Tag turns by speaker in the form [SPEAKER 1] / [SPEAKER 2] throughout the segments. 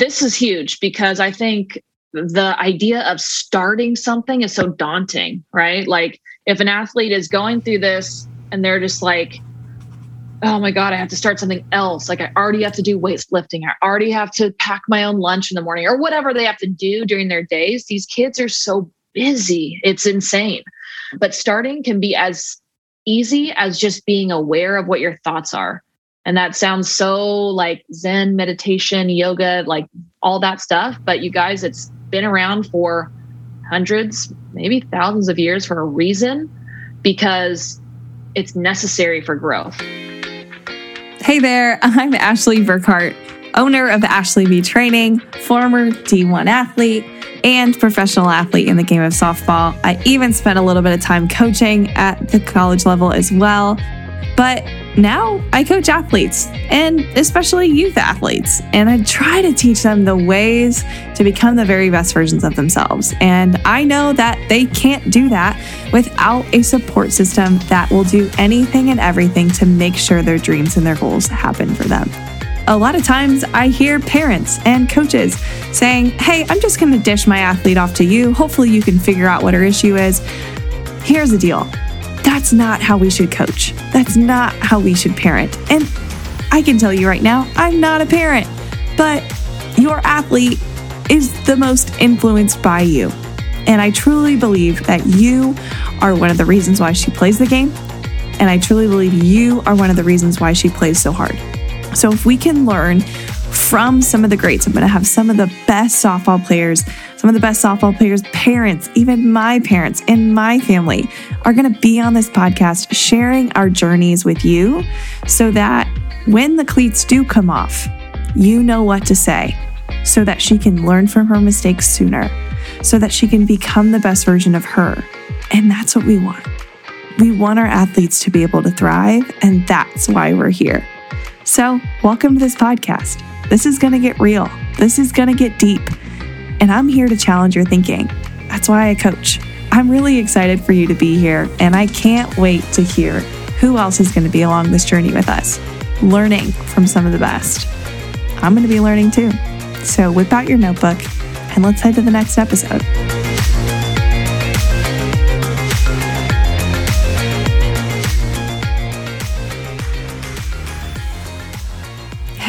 [SPEAKER 1] this is huge because I think the idea of starting something is so daunting, right? Like if an athlete is going through this and they're just like, oh my God, I have to start something else. Like I already have to do weightlifting. I already have to pack my own lunch in the morning or whatever they have to do during their days. These kids are so busy. It's insane. But starting can be as easy as just being aware of what your thoughts are. And that sounds so like Zen meditation, yoga, like all that stuff. But you guys, it's been around for hundreds, maybe thousands of years for a reason because it's necessary for growth.
[SPEAKER 2] Hey there, I'm Ashley Burkhart, owner of Ashley B Training, former D1 athlete, and professional athlete in the game of softball. I even spent a little bit of time coaching at the college level as well. But now I coach athletes and especially youth athletes, and I try to teach them the ways to become the very best versions of themselves. And I know that they can't do that without a support system that will do anything and everything to make sure their dreams and their goals happen for them. A lot of times I hear parents and coaches saying, Hey, I'm just going to dish my athlete off to you. Hopefully, you can figure out what her issue is. Here's the deal that's not how we should coach. That's not how we should parent. And I can tell you right now, I'm not a parent, but your athlete is the most influenced by you. And I truly believe that you are one of the reasons why she plays the game. And I truly believe you are one of the reasons why she plays so hard. So if we can learn from some of the greats, I'm going to have some of the best softball players some of the best softball players' parents, even my parents and my family, are going to be on this podcast sharing our journeys with you so that when the cleats do come off, you know what to say so that she can learn from her mistakes sooner, so that she can become the best version of her. And that's what we want. We want our athletes to be able to thrive, and that's why we're here. So, welcome to this podcast. This is going to get real. This is going to get deep and I'm here to challenge your thinking. That's why I coach. I'm really excited for you to be here, and I can't wait to hear who else is going to be along this journey with us, learning from some of the best. I'm going to be learning too. So whip out your notebook and let's head to the next episode.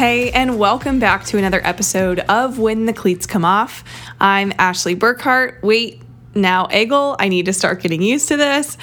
[SPEAKER 2] Hey, and welcome back to another episode of When the Cleats Come Off. I'm Ashley Burkhart. Wait, now Eggle. I need to start getting used to this.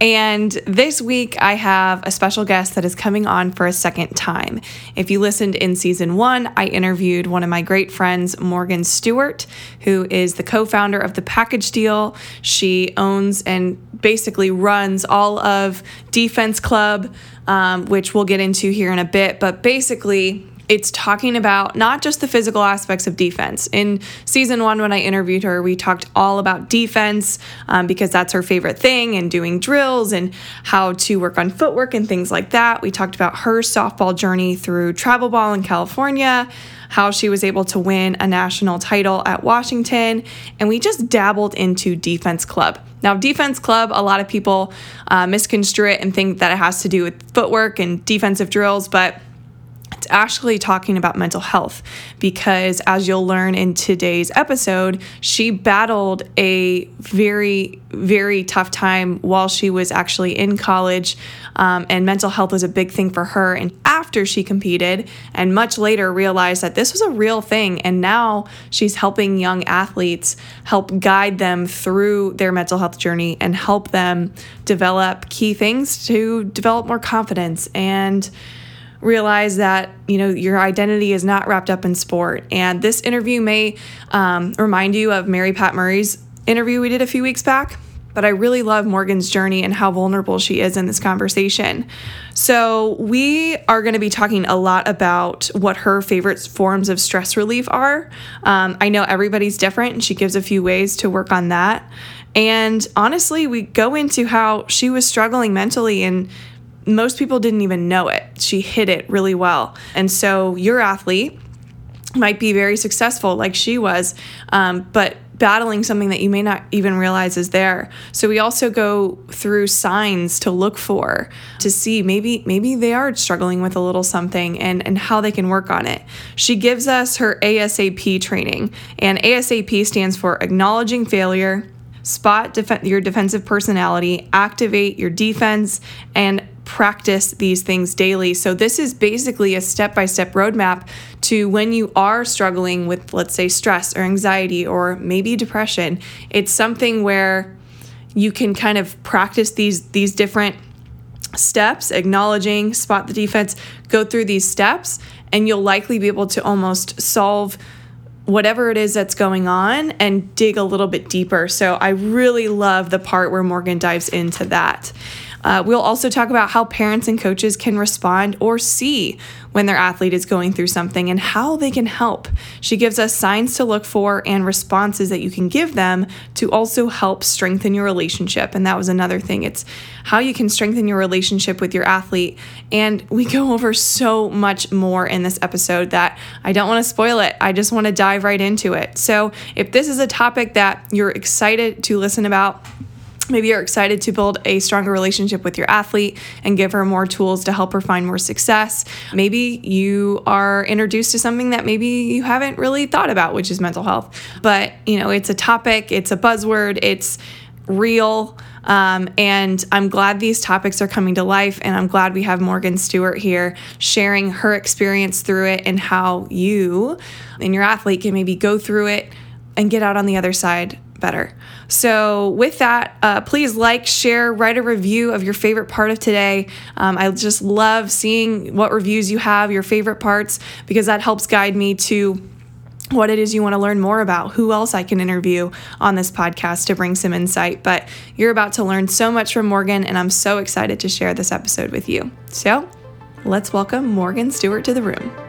[SPEAKER 2] And this week, I have a special guest that is coming on for a second time. If you listened in season one, I interviewed one of my great friends, Morgan Stewart, who is the co founder of The Package Deal. She owns and basically runs all of Defense Club, um, which we'll get into here in a bit. But basically, it's talking about not just the physical aspects of defense. In season one, when I interviewed her, we talked all about defense um, because that's her favorite thing and doing drills and how to work on footwork and things like that. We talked about her softball journey through travel ball in California, how she was able to win a national title at Washington, and we just dabbled into Defense Club. Now, Defense Club, a lot of people uh, misconstrue it and think that it has to do with footwork and defensive drills, but actually talking about mental health because, as you'll learn in today's episode, she battled a very, very tough time while she was actually in college, um, and mental health was a big thing for her. And after she competed, and much later realized that this was a real thing, and now she's helping young athletes help guide them through their mental health journey and help them develop key things to develop more confidence and realize that you know your identity is not wrapped up in sport. And this interview may um, remind you of mary pat murray's interview we did a few weeks back but i really love morgan's journey and how vulnerable she is in this conversation. So we are going to be talking a lot about what her favorite forms of stress relief are. Um, i know everybody's different and she gives a few ways to work on that. And honestly we go into how she was struggling mentally and most people didn't even know it. She hid it really well. And so your athlete might be very successful like she was, um, but battling something that you may not even realize is there. So we also go through signs to look for to see maybe maybe they are struggling with a little something and and how they can work on it. She gives us her ASAP training and ASAP stands for acknowledging failure, spot def- your defensive personality, activate your defense and practice these things daily. So, this is basically a step by step roadmap to when you are struggling with, let's say, stress or anxiety or maybe depression. It's something where you can kind of practice these, these different steps, acknowledging, spot the defense, go through these steps, and you'll likely be able to almost solve whatever it is that's going on and dig a little bit deeper. So I really love the part where Morgan dives into that. Uh, we'll also talk about how parents and coaches can respond or see when their athlete is going through something and how they can help. She gives us signs to look for and responses that you can give them to also help strengthen your relationship. And that was another thing. It's how you can strengthen your relationship with your athlete. And we go over so much more in this episode that I don't want to spoil it. I just want to dive right into it. So if this is a topic that you're excited to listen about, Maybe you're excited to build a stronger relationship with your athlete and give her more tools to help her find more success. Maybe you are introduced to something that maybe you haven't really thought about, which is mental health. But, you know, it's a topic, it's a buzzword, it's real. Um, and I'm glad these topics are coming to life. And I'm glad we have Morgan Stewart here sharing her experience through it and how you and your athlete can maybe go through it and get out on the other side better. So, with that, uh, please like, share, write a review of your favorite part of today. Um, I just love seeing what reviews you have, your favorite parts, because that helps guide me to what it is you want to learn more about, who else I can interview on this podcast to bring some insight. But you're about to learn so much from Morgan, and I'm so excited to share this episode with you. So, let's welcome Morgan Stewart to the room.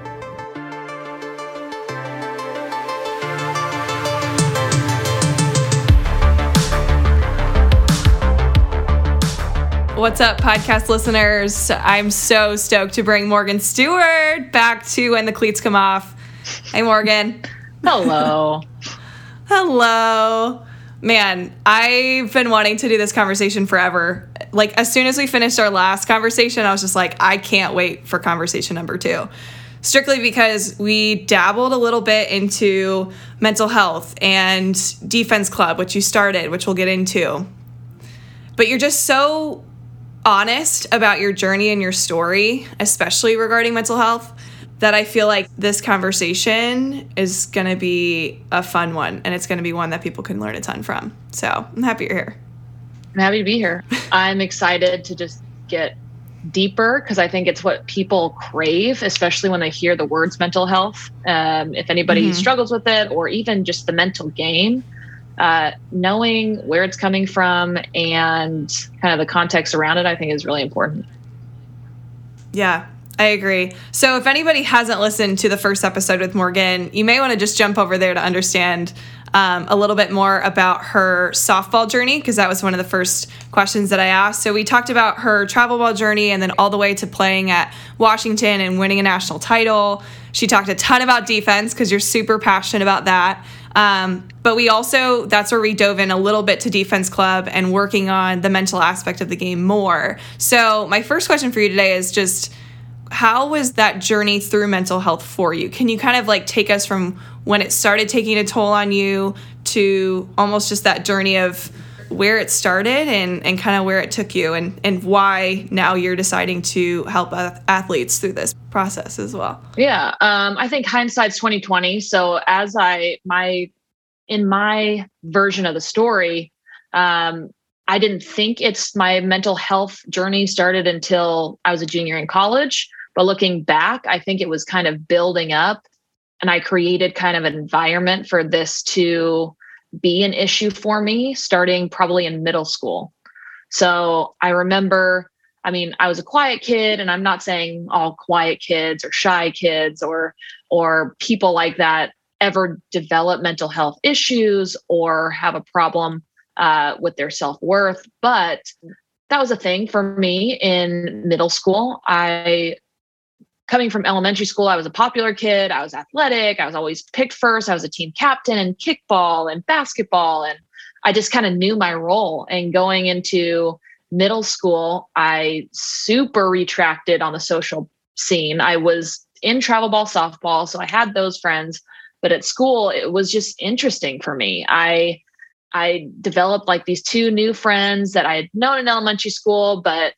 [SPEAKER 2] What's up, podcast listeners? I'm so stoked to bring Morgan Stewart back to When the Cleats Come Off. Hey, Morgan.
[SPEAKER 1] Hello.
[SPEAKER 2] Hello. Man, I've been wanting to do this conversation forever. Like, as soon as we finished our last conversation, I was just like, I can't wait for conversation number two. Strictly because we dabbled a little bit into mental health and defense club, which you started, which we'll get into. But you're just so honest about your journey and your story, especially regarding mental health, that I feel like this conversation is going to be a fun one and it's going to be one that people can learn a ton from. So I'm happy you're here.
[SPEAKER 1] I'm happy to be here. I'm excited to just get deeper because I think it's what people crave, especially when they hear the words mental health. Um, if anybody mm-hmm. struggles with it or even just the mental game, uh, knowing where it's coming from and kind of the context around it, I think is really important.
[SPEAKER 2] Yeah, I agree. So, if anybody hasn't listened to the first episode with Morgan, you may want to just jump over there to understand um, a little bit more about her softball journey, because that was one of the first questions that I asked. So, we talked about her travel ball journey and then all the way to playing at Washington and winning a national title. She talked a ton about defense because you're super passionate about that. Um, but we also, that's where we dove in a little bit to Defense Club and working on the mental aspect of the game more. So, my first question for you today is just how was that journey through mental health for you? Can you kind of like take us from when it started taking a toll on you to almost just that journey of where it started and, and kind of where it took you and, and why now you're deciding to help athletes through this process as well
[SPEAKER 1] yeah um, i think hindsight's 2020 so as i my in my version of the story um, i didn't think it's my mental health journey started until i was a junior in college but looking back i think it was kind of building up and i created kind of an environment for this to be an issue for me starting probably in middle school. So I remember, I mean, I was a quiet kid, and I'm not saying all quiet kids or shy kids or or people like that ever develop mental health issues or have a problem uh, with their self worth, but that was a thing for me in middle school. I coming from elementary school, I was a popular kid. I was athletic. I was always picked first. I was a team captain in kickball and basketball. And I just kind of knew my role. And going into middle school, I super retracted on the social scene. I was in travel ball softball, so I had those friends. But at school, it was just interesting for me. I I developed like these two new friends that I had known in elementary school, but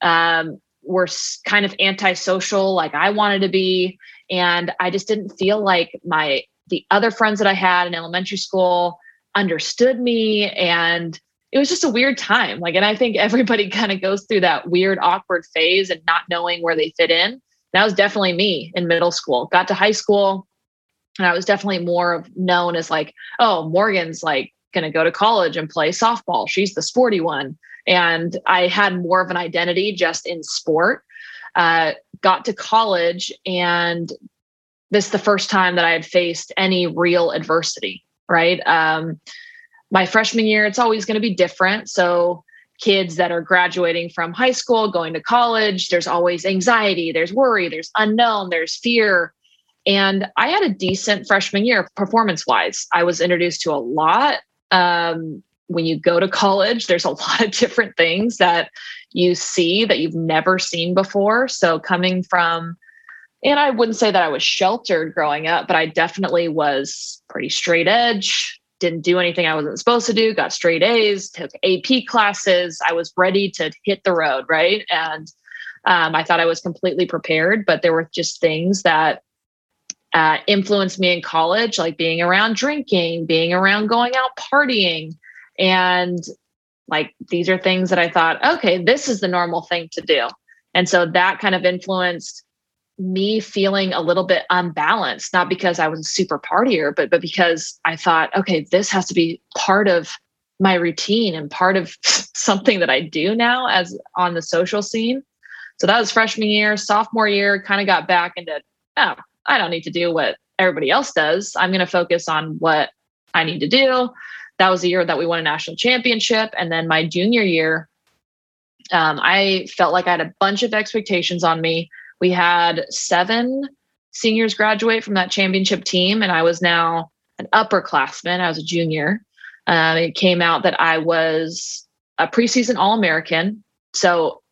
[SPEAKER 1] um, were kind of antisocial, like I wanted to be, and I just didn't feel like my the other friends that I had in elementary school understood me and it was just a weird time. Like, and I think everybody kind of goes through that weird, awkward phase and not knowing where they fit in. That was definitely me in middle school. Got to high school, and I was definitely more of known as like, oh, Morgan's like going to go to college and play softball. She's the sporty one. And I had more of an identity just in sport. Uh, got to college, and this is the first time that I had faced any real adversity, right? Um, my freshman year, it's always going to be different. So, kids that are graduating from high school, going to college, there's always anxiety, there's worry, there's unknown, there's fear. And I had a decent freshman year performance wise. I was introduced to a lot. Um, when you go to college, there's a lot of different things that you see that you've never seen before. So, coming from, and I wouldn't say that I was sheltered growing up, but I definitely was pretty straight edge, didn't do anything I wasn't supposed to do, got straight A's, took AP classes. I was ready to hit the road, right? And um, I thought I was completely prepared, but there were just things that uh, influenced me in college, like being around drinking, being around going out partying. And like these are things that I thought, okay, this is the normal thing to do. And so that kind of influenced me feeling a little bit unbalanced, not because I was a super partier, but but because I thought, okay, this has to be part of my routine and part of something that I do now as on the social scene. So that was freshman year, sophomore year, kind of got back into, oh, I don't need to do what everybody else does. I'm going to focus on what I need to do. That was the year that we won a national championship. And then my junior year, um, I felt like I had a bunch of expectations on me we had seven seniors graduate from that championship team, and I was now an upperclassman. I was a junior. Um, it came out that I was a preseason All American. So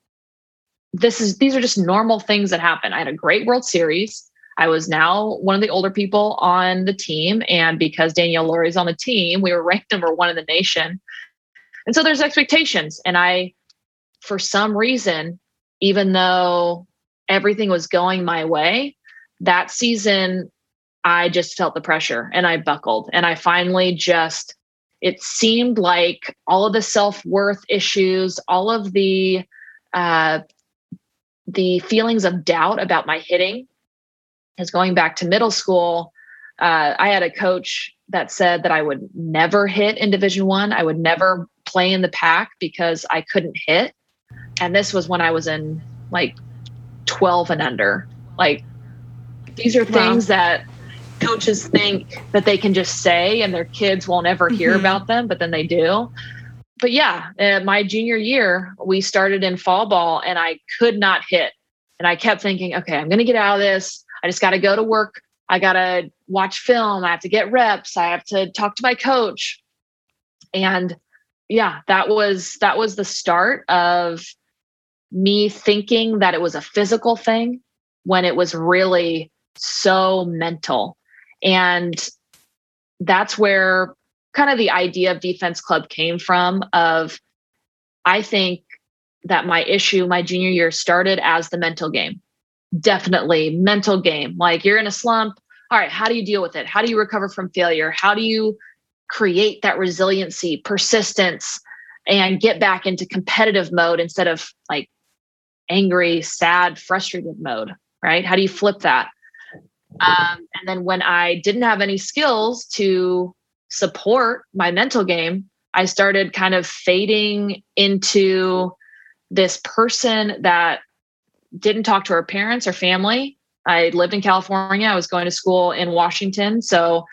[SPEAKER 1] this is these are just normal things that happen. I had a great World Series. I was now one of the older people on the team, and because Danielle Lawrie's on the team, we were ranked number one in the nation. And so there's expectations, and I, for some reason, even though everything was going my way, that season, I just felt the pressure and I buckled. And I finally just, it seemed like all of the self worth issues, all of the, uh, the feelings of doubt about my hitting is going back to middle school. Uh, I had a coach that said that I would never hit in Division One. I. I would never play in the Pac because I couldn't hit. And this was when I was in like 12 and under. Like these are things wow. that coaches think that they can just say and their kids won't ever hear mm-hmm. about them, but then they do. But yeah, uh, my junior year, we started in fall ball and I could not hit. And I kept thinking, okay, I'm going to get out of this. I just got to go to work. I got to watch film. I have to get reps. I have to talk to my coach. And yeah, that was that was the start of me thinking that it was a physical thing when it was really so mental. And that's where kind of the idea of defense club came from of I think that my issue my junior year started as the mental game. Definitely mental game. Like you're in a slump. All right, how do you deal with it? How do you recover from failure? How do you create that resiliency, persistence, and get back into competitive mode instead of like angry, sad, frustrated mode, right? How do you flip that? Um, and then when I didn't have any skills to support my mental game, I started kind of fading into this person that didn't talk to her parents or family. I lived in California. I was going to school in Washington. So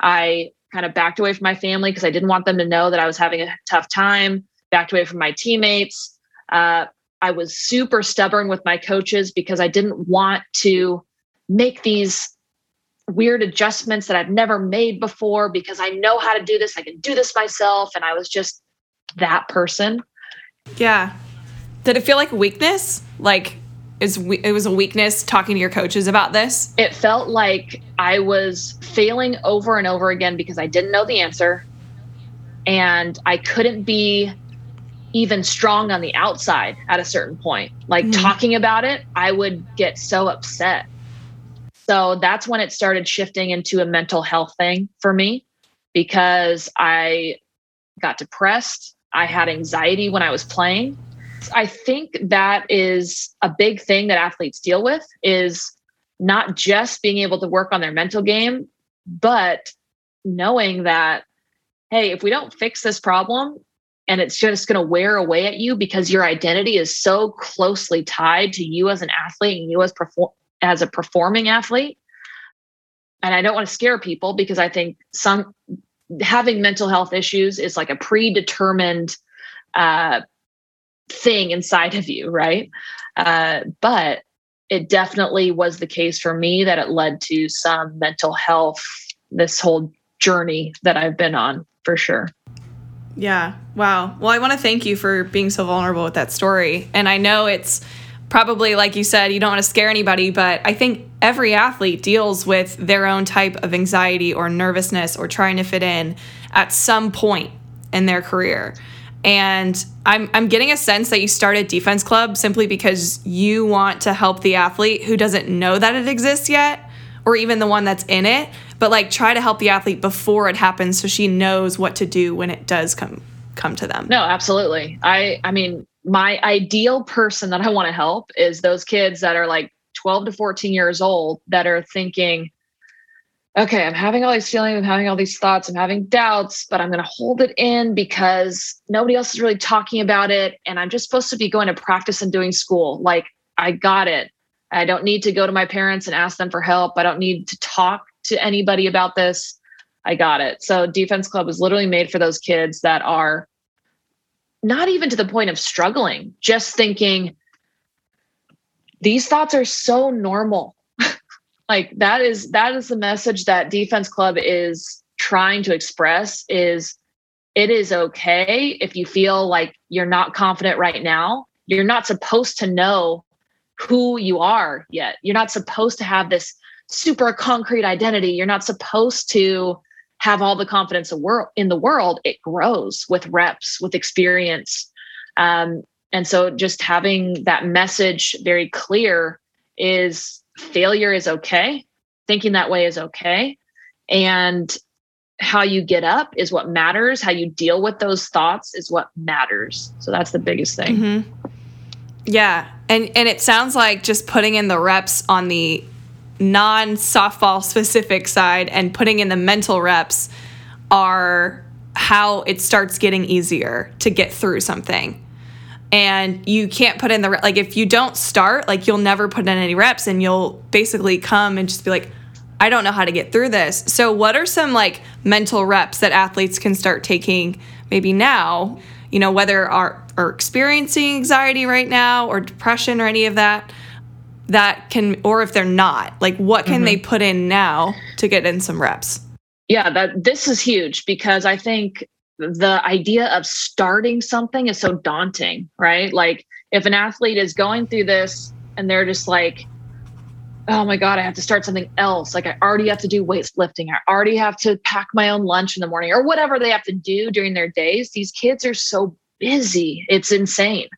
[SPEAKER 1] I kind of backed away from my family because I didn't want them to know that I was having a tough time, backed away from my teammates. Uh, I was super stubborn with my coaches because I didn't want to make these weird adjustments that I've never made before because I know how to do this. I can do this myself. And I was just that person.
[SPEAKER 2] Yeah. Did it feel like weakness? Like is it was a weakness talking to your coaches about this?
[SPEAKER 1] It felt like I was failing over and over again because I didn't know the answer and I couldn't be even strong on the outside at a certain point. Like mm-hmm. talking about it, I would get so upset. So that's when it started shifting into a mental health thing for me because I got depressed. I had anxiety when I was playing. I think that is a big thing that athletes deal with is not just being able to work on their mental game, but knowing that hey, if we don't fix this problem and it's just going to wear away at you because your identity is so closely tied to you as an athlete and you as perform as a performing athlete. And I don't want to scare people because I think some having mental health issues is like a predetermined uh, thing inside of you, right? Uh, but it definitely was the case for me that it led to some mental health, this whole journey that I've been on for sure.
[SPEAKER 2] Yeah. Wow. Well, I want to thank you for being so vulnerable with that story. And I know it's probably, like you said, you don't want to scare anybody, but I think every athlete deals with their own type of anxiety or nervousness or trying to fit in at some point in their career. And I'm, I'm getting a sense that you started Defense Club simply because you want to help the athlete who doesn't know that it exists yet, or even the one that's in it, but like try to help the athlete before it happens so she knows what to do when it does come come to them.
[SPEAKER 1] No, absolutely. I I mean, my ideal person that I want to help is those kids that are like 12 to 14 years old that are thinking okay, I'm having all these feelings, I'm having all these thoughts, I'm having doubts, but I'm going to hold it in because nobody else is really talking about it. And I'm just supposed to be going to practice and doing school. Like, I got it. I don't need to go to my parents and ask them for help. I don't need to talk to anybody about this. I got it. So Defense Club is literally made for those kids that are not even to the point of struggling, just thinking these thoughts are so normal. Like that is that is the message that Defense Club is trying to express is it is okay if you feel like you're not confident right now. You're not supposed to know who you are yet. You're not supposed to have this super concrete identity. You're not supposed to have all the confidence in the world. It grows with reps, with experience. Um, and so just having that message very clear is failure is okay. Thinking that way is okay. And how you get up is what matters. How you deal with those thoughts is what matters. So that's the biggest thing.
[SPEAKER 2] Mm-hmm. Yeah. And and it sounds like just putting in the reps on the non softball specific side and putting in the mental reps are how it starts getting easier to get through something. And you can't put in the like if you don't start, like you'll never put in any reps and you'll basically come and just be like I don't know how to get through this. So what are some like mental reps that athletes can start taking maybe now, you know, whether are are experiencing anxiety right now or depression or any of that? that can or if they're not like what can mm-hmm. they put in now to get in some reps
[SPEAKER 1] yeah that this is huge because i think the idea of starting something is so daunting right? Like if an athlete is going through this and they're just like oh my god i have to start something else. Like i already have to do weightlifting. I already have to pack my own lunch in the morning or whatever they have to do during their days these kids are so busy. It's insane.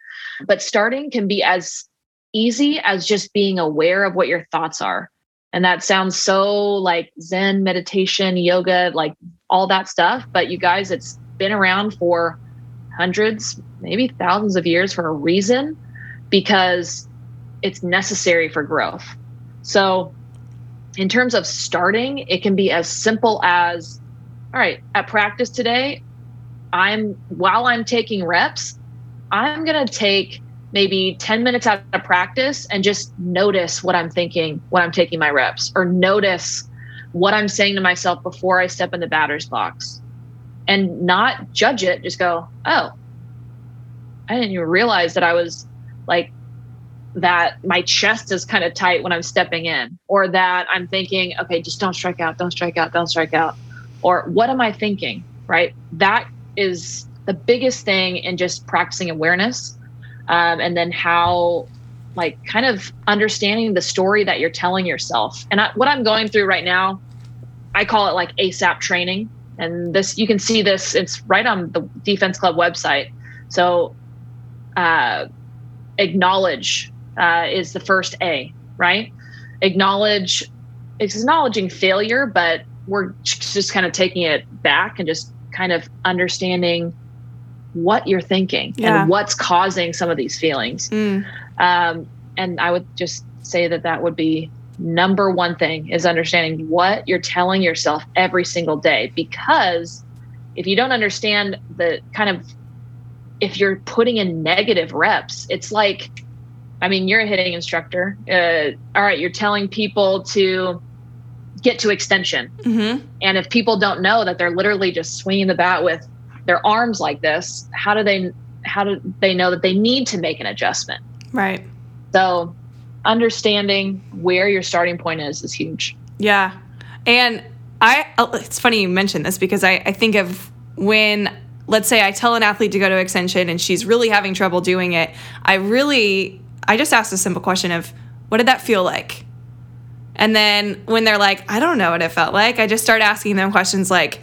[SPEAKER 1] But starting can be as easy as just being aware of what your thoughts are. And that sounds so like Zen meditation, yoga, like all that stuff. But you guys, it's been around for hundreds, maybe thousands of years for a reason because it's necessary for growth. So, in terms of starting, it can be as simple as all right, at practice today, I'm while I'm taking reps, I'm going to take maybe 10 minutes out of practice and just notice what I'm thinking when I'm taking my reps or notice what I'm saying to myself before I step in the batter's box and not judge it. Just go, oh, I didn't even realize that I was like that my chest is kind of tight when I'm stepping in, or that I'm thinking, okay, just don't strike out, don't strike out, don't strike out. Or what am I thinking? Right? That is the biggest thing in just practicing awareness. Um, and then how like kind of understanding the story that you're telling yourself. And I, what I'm going through right now, I call it like ASAP training. And this, you can see this, it's right on the Defense Club website. So, uh, acknowledge uh, is the first A, right? Acknowledge, it's acknowledging failure, but we're just kind of taking it back and just kind of understanding what you're thinking yeah. and what's causing some of these feelings. Mm. Um, and I would just say that that would be number one thing is understanding what you're telling yourself every single day. Because if you don't understand the kind of, if you're putting in negative reps, it's like, I mean, you're a hitting instructor. Uh, all right, you're telling people to get to extension. Mm-hmm. And if people don't know that they're literally just swinging the bat with their arms like this, how do they how do they know that they need to make an adjustment?
[SPEAKER 2] Right.
[SPEAKER 1] So understanding where your starting point is is huge.
[SPEAKER 2] Yeah. And I, oh, it's funny you mentioned this because I, I think of when, let's say I tell an athlete to go to extension and she's really having trouble doing it. I really, I just ask a simple question of, what did that feel like? And then when they're like, I don't know what it felt like, I just start asking them questions like,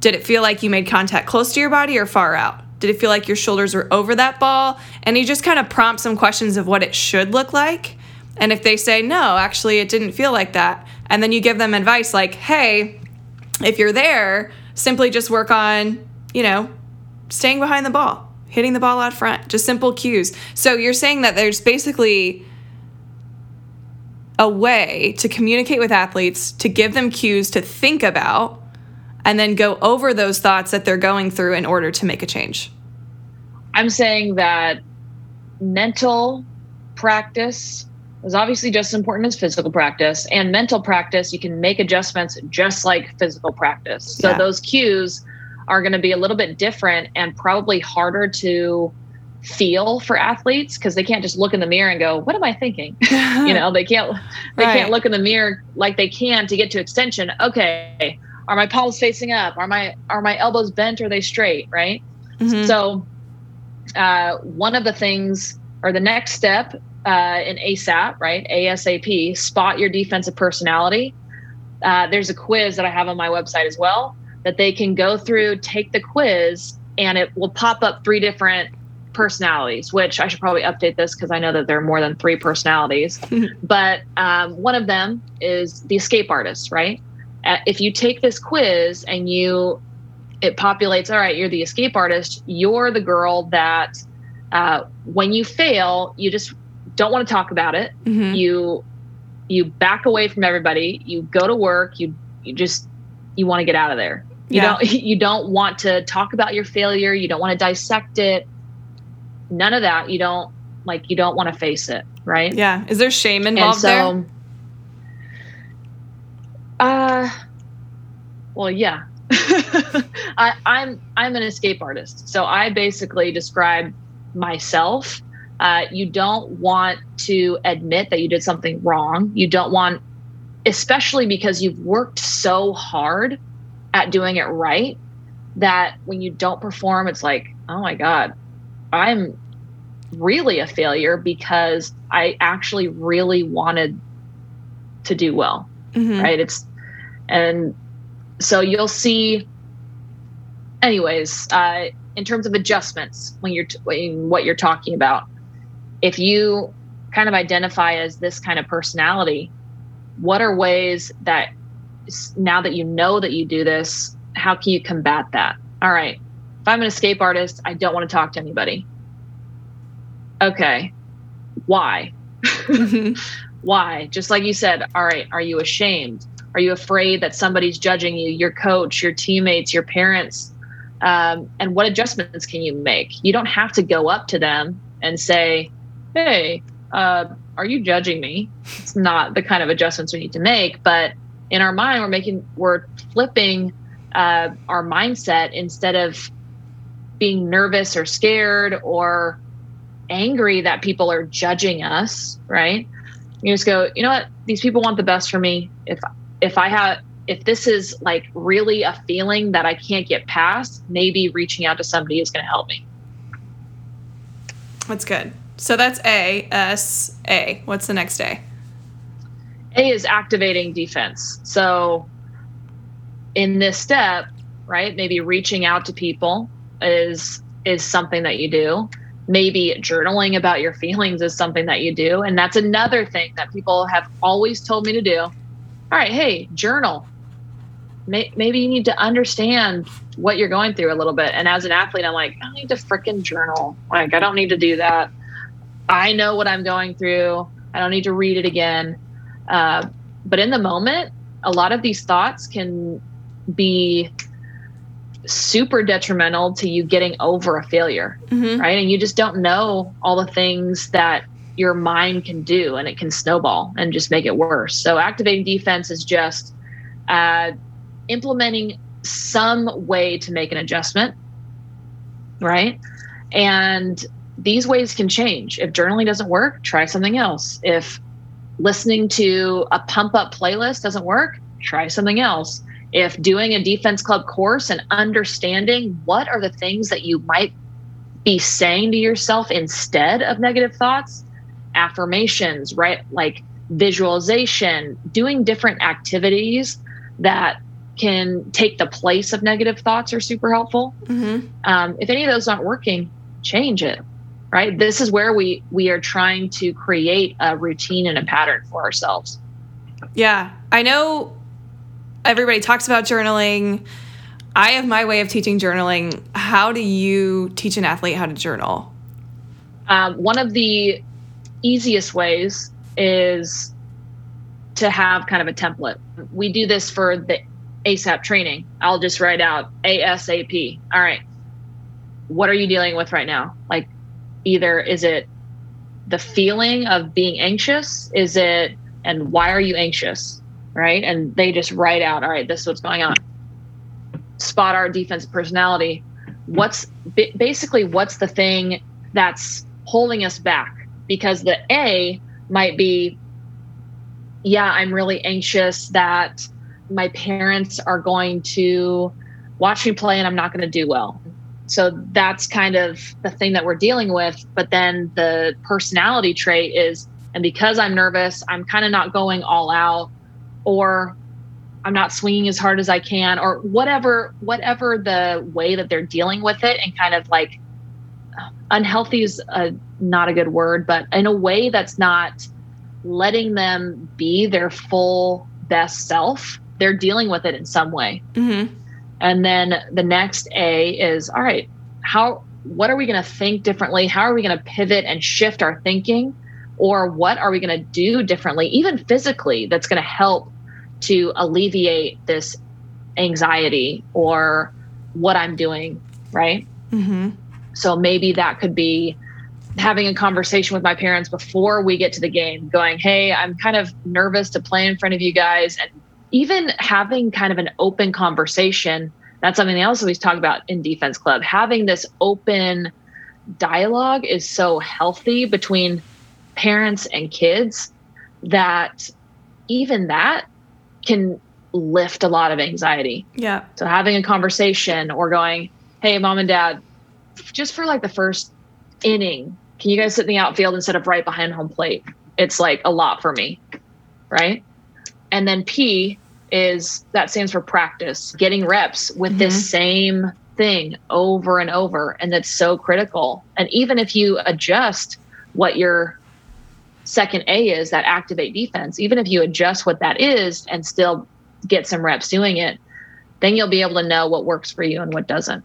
[SPEAKER 2] did it feel like you made contact close to your body or far out? Did it feel like your shoulders were over that ball? And you just kind of prompt some questions of what it should look like. And if they say, no, actually, it didn't feel like that, and then you give them advice like, hey, if you're there, simply just work on, you know, staying behind the ball, hitting the ball out front, just simple cues. So you're saying that there's basically a way to communicate with athletes to give them cues to think about and then go over those thoughts that they're going through in order to make a change?
[SPEAKER 1] I'm saying that mental practice is obviously just as important as physical practice. And mental practice, you can make adjustments just like physical practice. So yeah. those cues are going to be a little bit different and probably harder to feel for athletes because they can't just look in the mirror and go what am i thinking you know they can't they right. can't look in the mirror like they can to get to extension okay are my palms facing up? Are my are my elbows bent? Or are they straight? Right? Mm-hmm. so uh, one of the things or the next step uh, in asap right? Asap spot your defensive personality. Uh, there's a quiz that i have on my website as well that they can go through take the quiz and it will pop up three different personalities which i should probably update this because i know that there are more than three personalities. But um, one of them is the escape artist right if you take this quiz and you it populates all right you're the escape artist you're the girl that uh, when you fail you just don't want to talk about it. Mm-hmm. you you back away from everybody you go to work you you just you want to get out of there. You yeah. don't you don't want to talk about your failure you don't want to dissect it. None of that you don't like you don't want to face it right?
[SPEAKER 2] Yeah. Is there shame involved so, there
[SPEAKER 1] uh, well, yeah. I, I'm I'm an escape artist, so I basically describe myself. Uh, you don't want to admit that you did something wrong. You don't want, especially because you've worked so hard at doing it right, that when you don't perform, it's like, oh my god, I'm really a failure because I actually really wanted to do well. Mm-hmm. Right? It's and so you'll see anyways uh, in terms of adjustments when you're t- when what you're talking about if you kind of identify as this kind of personality what are ways that now that you know that you do this how can you combat that all right if i'm an escape artist i don't want to talk to anybody okay why mm-hmm. why just like you said all right are you ashamed are you afraid that somebody's judging you, your coach, your teammates, your parents? Um, and what adjustments can you make? You don't have to go up to them and say, hey, uh, are you judging me? It's not the kind of adjustments we need to make. But in our mind, we're making, we're flipping uh, our mindset instead of being nervous or scared or angry that people are judging us, right? You just go, you know what? These people want the best for me. If if I have if this is like really a feeling that I can't get past, maybe reaching out to somebody is going to help me.
[SPEAKER 2] That's good. So that's A, S, A. What's the next A?
[SPEAKER 1] A is activating defense. So in this step, right, maybe reaching out to people is is something that you do. Maybe journaling about your feelings is something that you do. And that's another thing that people have always told me to do. All right, hey, journal. Maybe you need to understand what you're going through a little bit. And as an athlete, I'm like, I need to freaking journal. Like, I don't need to do that. I know what I'm going through. I don't need to read it again. Uh, but in the moment, a lot of these thoughts can be super detrimental to you getting over a failure, mm-hmm. right? And you just don't know all the things that your mind can do, and it can snowball and just make it worse. So, activating defense is just uh, implementing some way to make an adjustment, right? And these ways can change. If journaling doesn't work, try something else. If listening to a pump up playlist doesn't work, try something else. If doing a defense club course and understanding what are the things that you might be saying to yourself instead of negative thoughts, affirmations, right? Like visualization, doing different activities that can take the place of negative thoughts are super helpful. Mm-hmm. Um, if any of those aren't working, change it right this is where we we are trying to create a routine and a pattern for ourselves
[SPEAKER 2] yeah i know everybody talks about journaling. I have my way of teaching journaling. How do you teach an athlete how to journal?
[SPEAKER 1] Um, one of the easiest ways is to have kind of a template. We do this for the asap training. I'll just write out asap all right. What are you dealing with right now? Like either is it the feeling of being anxious? Is it, and why are you anxious? Right. And they just write out, all right, this is what's going on. Spot our defensive personality. What's basically what's the thing that's holding us back? Because the A might be, yeah, I'm really anxious that my parents are going to watch me play and I'm not going to do well so that's kind of the thing that we're dealing with but then the personality trait is and because i'm nervous i'm kind of not going all out or i'm not swinging as hard as i can or whatever whatever the way that they're dealing with it and kind of like unhealthy is a, not a good word but in a way that's not letting them be their full best self they're dealing with it in some way mm-hmm. And then the next A is all right, how what are we going to think differently? How are we going to pivot and shift our thinking? Or what are we going to do differently, even physically, that's going to help to alleviate this anxiety or what I'm doing, right? Mm-hmm. So maybe that could be having a conversation with my parents before we get to the game, going, Hey, I'm kind of nervous to play in front of you guys. And even having kind of an open conversation that's something else we talk about in defense club having this open dialogue is so healthy between parents and kids that even that can lift a lot of anxiety
[SPEAKER 2] yeah
[SPEAKER 1] so having a conversation or going hey mom and dad just for like the first inning can you guys sit in the outfield instead of right behind home plate it's like a lot for me right and then P is that stands for practice, getting reps with mm-hmm. this same thing over and over. And that's so critical. And even if you adjust what your second A is, that activate defense, even if you adjust what that is and still get some reps doing it, then you'll be able to know what works for you and what doesn't.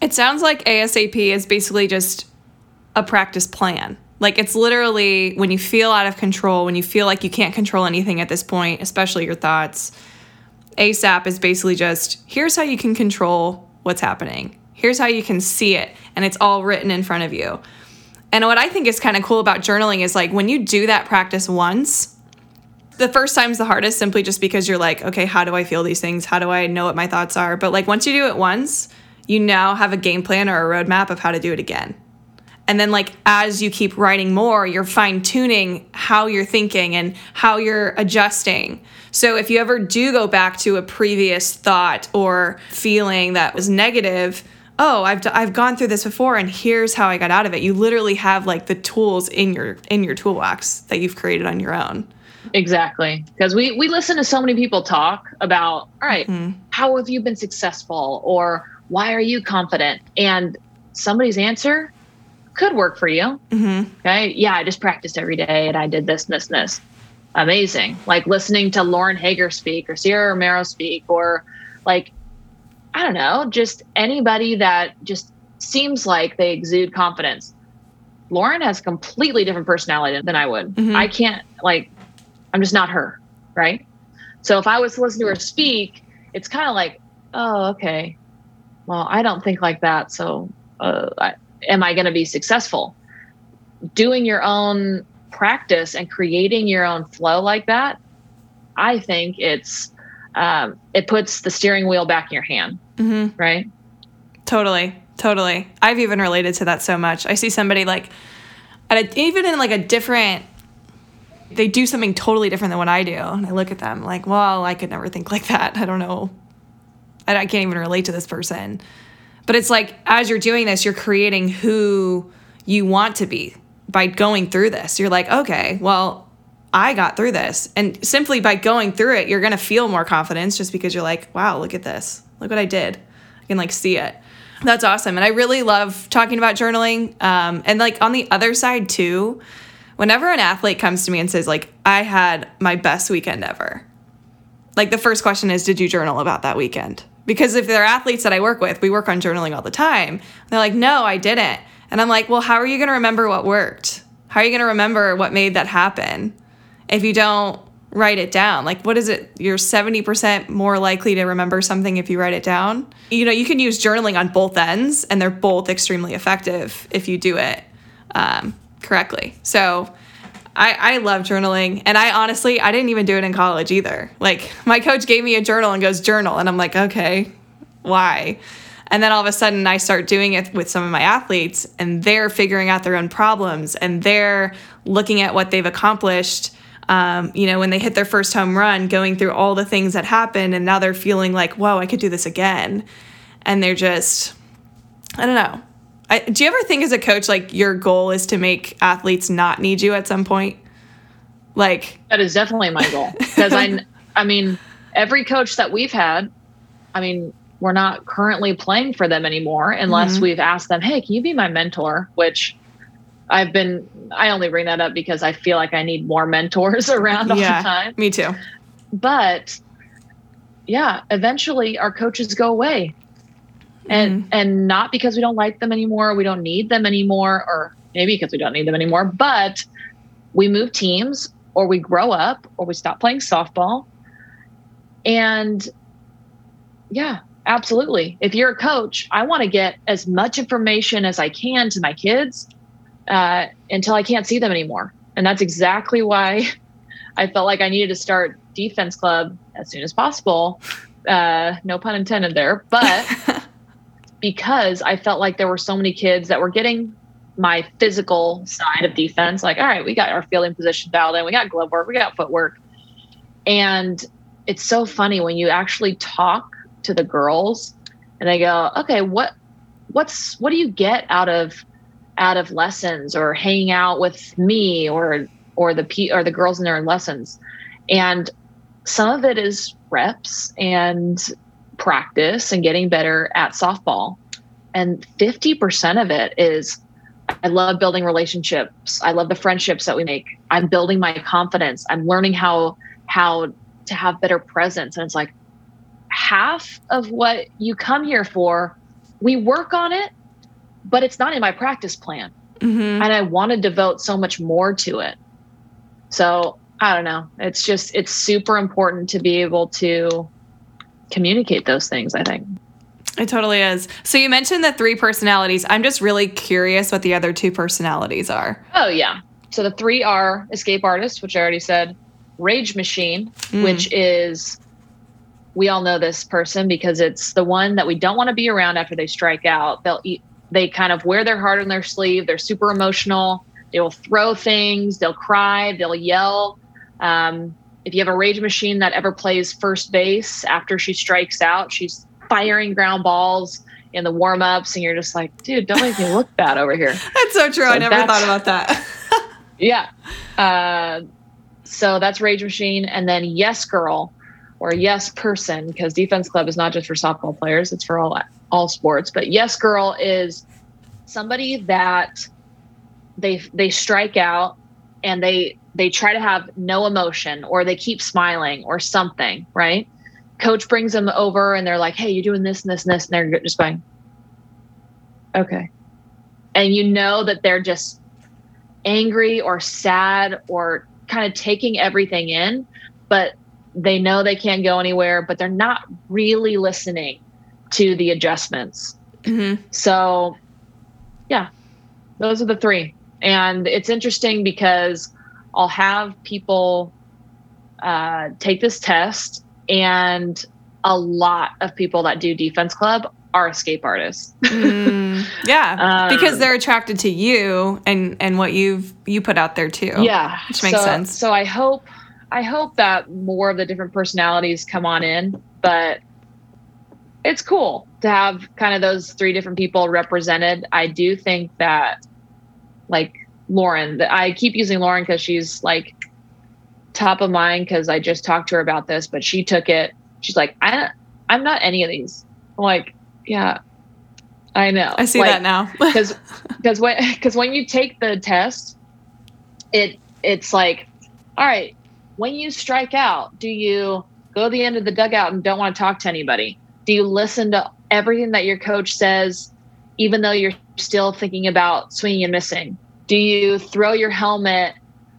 [SPEAKER 2] It sounds like ASAP is basically just a practice plan. Like it's literally when you feel out of control, when you feel like you can't control anything at this point, especially your thoughts. ASAP is basically just here's how you can control what's happening. Here's how you can see it, and it's all written in front of you. And what I think is kind of cool about journaling is like when you do that practice once, the first time's the hardest simply just because you're like, okay, how do I feel these things? How do I know what my thoughts are? But like once you do it once, you now have a game plan or a roadmap of how to do it again. And then, like, as you keep writing more, you're fine tuning how you're thinking and how you're adjusting. So, if you ever do go back to a previous thought or feeling that was negative, oh, I've, I've gone through this before and here's how I got out of it. You literally have like the tools in your in your toolbox that you've created on your own.
[SPEAKER 1] Exactly. Because we, we listen to so many people talk about, all right, mm-hmm. how have you been successful? Or why are you confident? And somebody's answer could work for you. Mm-hmm. Okay. Yeah, I just practiced every day and I did this and this and this. Amazing. Like listening to Lauren Haeger speak or Sierra Romero speak or like, I don't know, just anybody that just seems like they exude confidence. Lauren has completely different personality than I would. Mm-hmm. I can't like I'm just not her, right? So if I was to listen to her speak, it's kind of like, oh, okay. Well, I don't think like that. So uh, I, am I going to be successful? Doing your own practice and creating your own flow like that, I think it's um, it puts the steering wheel back in your hand, mm-hmm. right?
[SPEAKER 2] Totally, totally. I've even related to that so much. I see somebody like, at a, even in like a different they do something totally different than what I do. And I look at them like, well, I could never think like that. I don't know. I, I can't even relate to this person. But it's like, as you're doing this, you're creating who you want to be by going through this. You're like, okay, well, I got through this. And simply by going through it, you're going to feel more confidence just because you're like, wow, look at this. Look what I did. I can like see it. That's awesome. And I really love talking about journaling. Um, and like on the other side, too, whenever an athlete comes to me and says like i had my best weekend ever like the first question is did you journal about that weekend because if they're athletes that i work with we work on journaling all the time they're like no i didn't and i'm like well how are you going to remember what worked how are you going to remember what made that happen if you don't write it down like what is it you're 70% more likely to remember something if you write it down you know you can use journaling on both ends and they're both extremely effective if you do it um, correctly. So I, I love journaling. And I honestly, I didn't even do it in college either. Like my coach gave me a journal and goes, journal. And I'm like, okay, why? And then all of a sudden, I start doing it with some of my athletes, and they're figuring out their own problems and they're looking at what they've accomplished. Um, you know, when they hit their first home run, going through all the things that happened, and now they're feeling like, whoa, I could do this again. And they're just, I don't know. I, do you ever think as a coach like your goal is to make athletes not need you at some point? Like
[SPEAKER 1] that is definitely my goal because I I mean every coach that we've had, I mean we're not currently playing for them anymore unless mm-hmm. we've asked them, "Hey, can you be my mentor?" which I've been I only bring that up because I feel like I need more mentors around all yeah, the time.
[SPEAKER 2] Me too.
[SPEAKER 1] But yeah, eventually our coaches go away and mm-hmm. and not because we don't like them anymore we don't need them anymore or maybe because we don't need them anymore but we move teams or we grow up or we stop playing softball and yeah absolutely if you're a coach i want to get as much information as i can to my kids uh, until i can't see them anymore and that's exactly why i felt like i needed to start defense club as soon as possible uh, no pun intended there but because I felt like there were so many kids that were getting my physical side of defense. Like, all right, we got our fielding position dialed in, we got glove work, we got footwork. And it's so funny when you actually talk to the girls and they go, okay, what what's what do you get out of out of lessons or hanging out with me or or the p or the girls in their lessons? And some of it is reps and practice and getting better at softball. And 50% of it is I love building relationships. I love the friendships that we make. I'm building my confidence. I'm learning how how to have better presence. And it's like half of what you come here for, we work on it, but it's not in my practice plan. Mm-hmm. And I want to devote so much more to it. So I don't know. It's just it's super important to be able to communicate those things, I think.
[SPEAKER 2] It totally is. So you mentioned the three personalities. I'm just really curious what the other two personalities are.
[SPEAKER 1] Oh, yeah. So the three are escape artist, which I already said, rage machine, mm. which is we all know this person because it's the one that we don't want to be around after they strike out. They'll eat they kind of wear their heart on their sleeve. They're super emotional. They will throw things. They'll cry. They'll yell. Um, if you have a rage machine that ever plays first base after she strikes out, she's firing ground balls in the warm ups, and you're just like, dude, don't make me look bad over here.
[SPEAKER 2] That's so true. So I never thought about that.
[SPEAKER 1] yeah. Uh, so that's Rage Machine. And then Yes Girl or Yes Person, because Defense Club is not just for softball players, it's for all, all sports. But Yes Girl is somebody that they they strike out and they they try to have no emotion or they keep smiling or something, right? Coach brings them over and they're like, "Hey, you're doing this and this and this," and they're just going, "Okay," and you know that they're just angry or sad or kind of taking everything in, but they know they can't go anywhere, but they're not really listening to the adjustments. Mm-hmm. So, yeah, those are the three. And it's interesting because I'll have people uh, take this test, and a lot of people that do defense club are escape artists.
[SPEAKER 2] mm, yeah, um, because they're attracted to you and and what you've you put out there too.
[SPEAKER 1] Yeah,
[SPEAKER 2] which makes
[SPEAKER 1] so,
[SPEAKER 2] sense.
[SPEAKER 1] So I hope I hope that more of the different personalities come on in, but it's cool to have kind of those three different people represented. I do think that like Lauren, that I keep using Lauren because she's like top of mind because I just talked to her about this, but she took it. She's like, I I'm not any of these. I'm like, yeah, I know.
[SPEAKER 2] I see
[SPEAKER 1] like,
[SPEAKER 2] that now.
[SPEAKER 1] Because because when because when you take the test, it it's like, all right, when you strike out, do you go to the end of the dugout and don't want to talk to anybody? Do you listen to everything that your coach says, even though you're still thinking about swinging and missing? Do you throw your helmet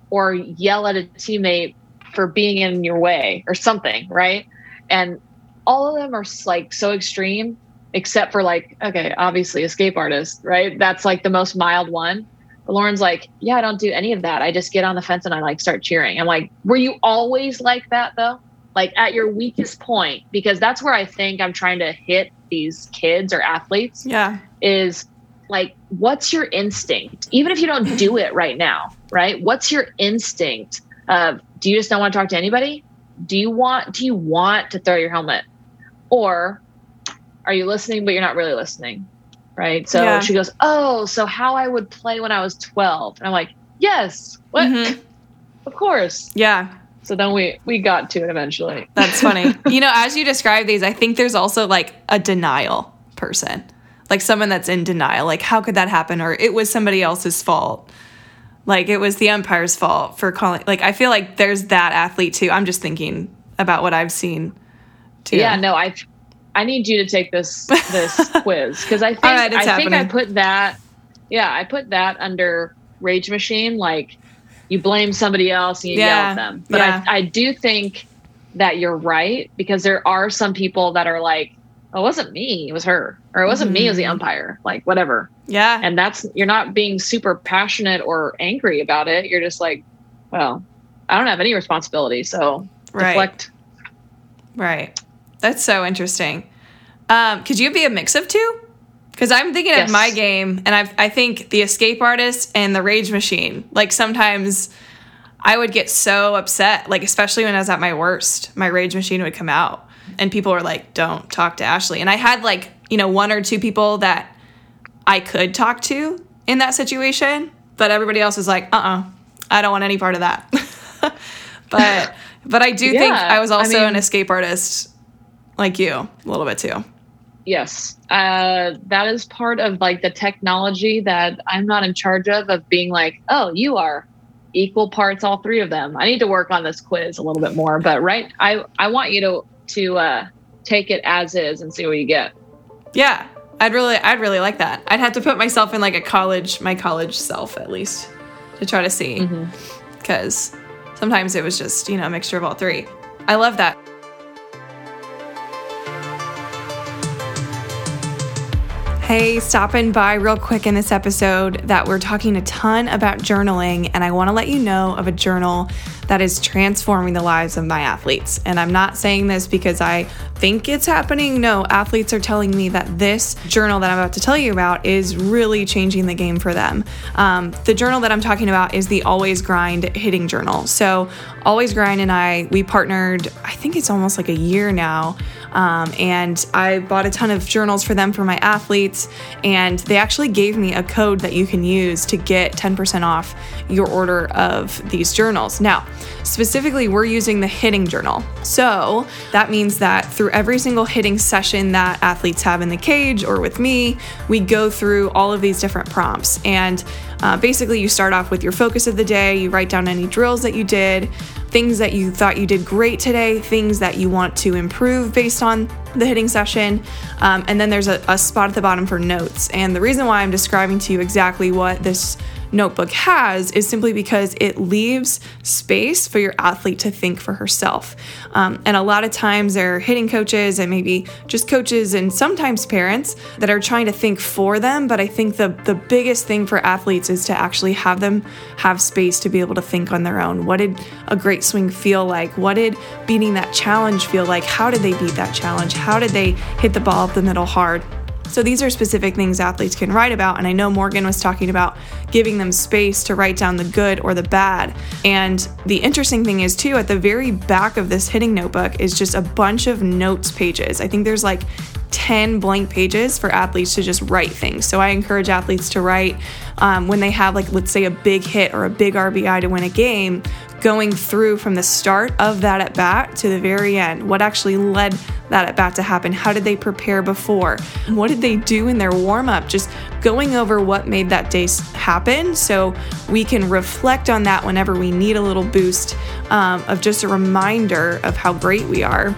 [SPEAKER 1] or yell at a teammate for being in your way or something, right? And all of them are like so extreme except for like, okay, obviously escape artist, right? That's like the most mild one. But Lauren's like, yeah, I don't do any of that. I just get on the fence and I like start cheering. I'm like, were you always like that though? Like at your weakest point? Because that's where I think I'm trying to hit these kids or athletes.
[SPEAKER 2] Yeah.
[SPEAKER 1] Is like, what's your instinct? Even if you don't do it right now, right? What's your instinct of do you just don't want to talk to anybody? Do you want do you want to throw your helmet? Or are you listening, but you're not really listening? Right. So yeah. she goes, Oh, so how I would play when I was 12. And I'm like, Yes. What? Mm-hmm. of course.
[SPEAKER 2] Yeah.
[SPEAKER 1] So then we we got to it eventually.
[SPEAKER 2] That's funny. you know, as you describe these, I think there's also like a denial person. Like someone that's in denial. Like how could that happen or it was somebody else's fault. Like it was the umpire's fault for calling like I feel like there's that athlete too. I'm just thinking about what I've seen too.
[SPEAKER 1] Yeah, no, I I need you to take this this quiz because I think right, I happening. think I put that yeah I put that under rage machine like you blame somebody else and you yeah, yell at them but yeah. I I do think that you're right because there are some people that are like oh, it wasn't me it was her or it wasn't mm-hmm. me it was the mm-hmm. umpire like whatever
[SPEAKER 2] yeah
[SPEAKER 1] and that's you're not being super passionate or angry about it you're just like well I don't have any responsibility so right. deflect
[SPEAKER 2] right that's so interesting. Um, could you be a mix of two? Because I'm thinking yes. of my game, and I I think the escape artist and the rage machine. Like sometimes I would get so upset, like especially when I was at my worst, my rage machine would come out, and people were like, "Don't talk to Ashley." And I had like you know one or two people that I could talk to in that situation, but everybody else was like, "Uh, uh-uh, uh I don't want any part of that." but but I do yeah, think I was also I mean, an escape artist like you a little bit too.
[SPEAKER 1] Yes. Uh, that is part of like the technology that I'm not in charge of, of being like, oh, you are equal parts, all three of them. I need to work on this quiz a little bit more, but right. I, I want you to, to, uh, take it as is and see what you get.
[SPEAKER 2] Yeah. I'd really, I'd really like that. I'd have to put myself in like a college, my college self at least to try to see. Because mm-hmm. sometimes it was just, you know, a mixture of all three. I love that. Hey, stopping by real quick in this episode that we're talking a ton about journaling, and I want to let you know of a journal that is transforming the lives of my athletes. And I'm not saying this because I think it's happening. No, athletes are telling me that this journal that I'm about to tell you about is really changing the game for them. Um, the journal that I'm talking about is the Always Grind Hitting Journal. So, Always Grind and I, we partnered, I think it's almost like a year now. Um, and I bought a ton of journals for them for my athletes. And they actually gave me a code that you can use to get 10% off your order of these journals. Now, specifically, we're using the hitting journal. So that means that through every single hitting session that athletes have in the cage or with me, we go through all of these different prompts. And uh, basically, you start off with your focus of the day, you write down any drills that you did, things that you thought you did great today, things that you want to improve based on the hitting session. Um, and then there's a, a spot at the bottom for notes. And the reason why I'm describing to you exactly what this notebook has is simply because it leaves space for your athlete to think for herself. Um, and a lot of times there are hitting coaches and maybe just coaches and sometimes parents that are trying to think for them. But I think the, the biggest thing for athletes is to actually have them have space to be able to think on their own. What did a great swing feel like? What did beating that challenge feel like? How did they beat that challenge? How did they hit the ball up the middle hard? So these are specific things athletes can write about. And I know Morgan was talking about giving them space to write down the good or the bad. And the interesting thing is, too, at the very back of this hitting notebook is just a bunch of notes pages. I think there's like 10 blank pages for athletes to just write things. So I encourage athletes to write um, when they have, like, let's say a big hit or a big RBI to win a game, going through from the start of that at bat to the very end. What actually led that at bat to happen? How did they prepare before? What did they do in their warm up? Just going over what made that day happen so we can reflect on that whenever we need a little boost um, of just a reminder of how great we are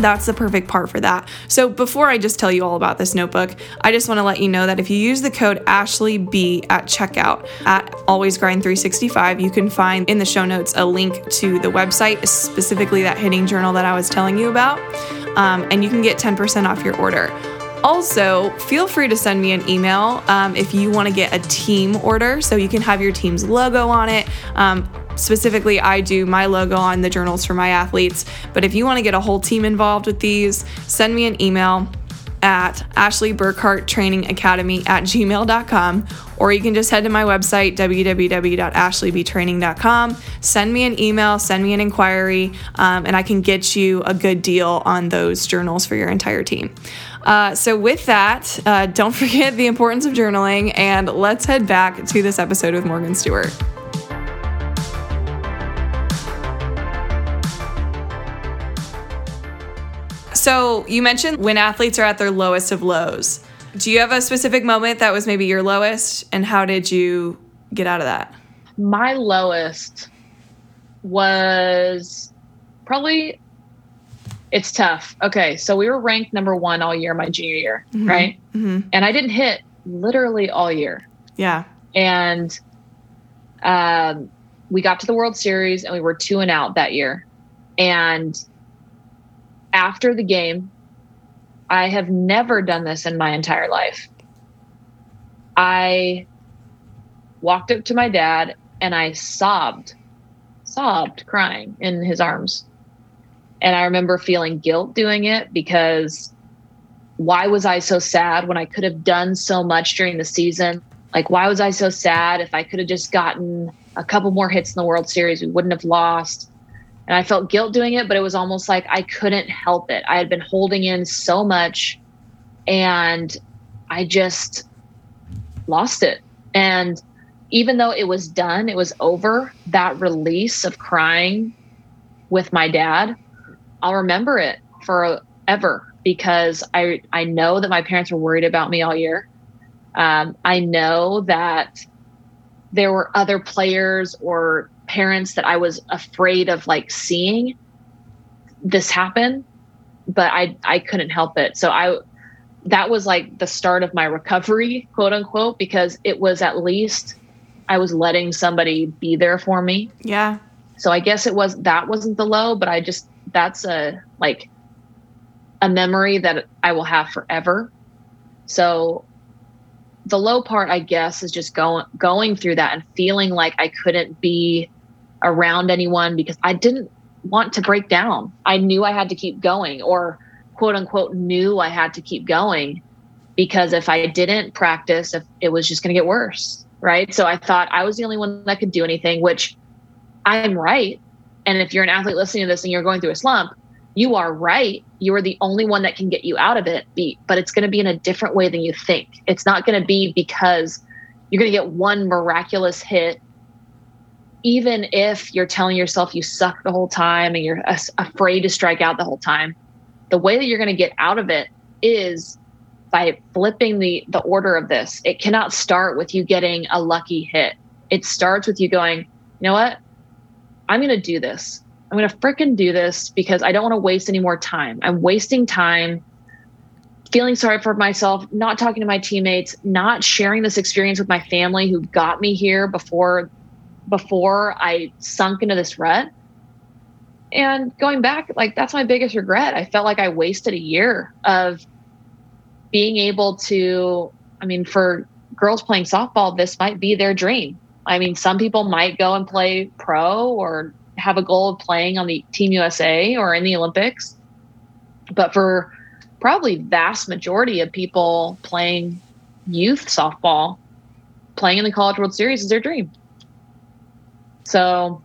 [SPEAKER 2] that's the perfect part for that. So before I just tell you all about this notebook, I just want to let you know that if you use the code AshleyB at checkout at Always Grind 365, you can find in the show notes a link to the website, specifically that hitting journal that I was telling you about, um, and you can get 10% off your order. Also, feel free to send me an email um, if you want to get a team order so you can have your team's logo on it. Um, Specifically, I do my logo on the journals for my athletes. But if you want to get a whole team involved with these, send me an email at Ashley Burkhart Training Academy at gmail.com, or you can just head to my website, www.ashleybtraining.com. Send me an email, send me an inquiry, um, and I can get you a good deal on those journals for your entire team. Uh, so, with that, uh, don't forget the importance of journaling, and let's head back to this episode with Morgan Stewart. So you mentioned when athletes are at their lowest of lows. Do you have a specific moment that was maybe your lowest, and how did you get out of that?
[SPEAKER 1] My lowest was probably it's tough. Okay, so we were ranked number one all year my junior year, mm-hmm. right? Mm-hmm. And I didn't hit literally all year.
[SPEAKER 2] Yeah.
[SPEAKER 1] And um, we got to the World Series and we were two and out that year. And after the game, I have never done this in my entire life. I walked up to my dad and I sobbed, sobbed, crying in his arms. And I remember feeling guilt doing it because why was I so sad when I could have done so much during the season? Like, why was I so sad if I could have just gotten a couple more hits in the World Series? We wouldn't have lost and I felt guilt doing it, but it was almost like I couldn't help it. I had been holding in so much and I just lost it. And even though it was done, it was over, that release of crying with my dad, I'll remember it forever because I I know that my parents were worried about me all year. Um, I know that there were other players or parents that I was afraid of like seeing this happen, but I I couldn't help it. So I that was like the start of my recovery, quote unquote, because it was at least I was letting somebody be there for me.
[SPEAKER 2] Yeah.
[SPEAKER 1] So I guess it was that wasn't the low, but I just that's a like a memory that I will have forever. So the low part, I guess, is just going going through that and feeling like I couldn't be around anyone because I didn't want to break down. I knew I had to keep going or quote unquote knew I had to keep going because if I didn't practice, if it was just going to get worse. Right. So I thought I was the only one that could do anything, which I'm right. And if you're an athlete listening to this and you're going through a slump, you are right. You are the only one that can get you out of it. But it's going to be in a different way than you think. It's not going to be because you're going to get one miraculous hit even if you're telling yourself you suck the whole time and you're afraid to strike out the whole time the way that you're going to get out of it is by flipping the the order of this. It cannot start with you getting a lucky hit. It starts with you going you know what? I'm going to do this. I'm going to fricking do this because i don't want to waste any more time. I'm wasting time feeling sorry for myself not talking to my teammates not sharing this experience with my family who got me here before before I sunk into this rut. And going back, like that's my biggest regret. I felt like I wasted a year of being able to, I mean, for girls playing softball, this might be their dream. I mean, some people might go and play pro or have a goal of playing on the Team USA or in the Olympics. But for probably vast majority of people playing youth softball, playing in the College World Series is their dream. So,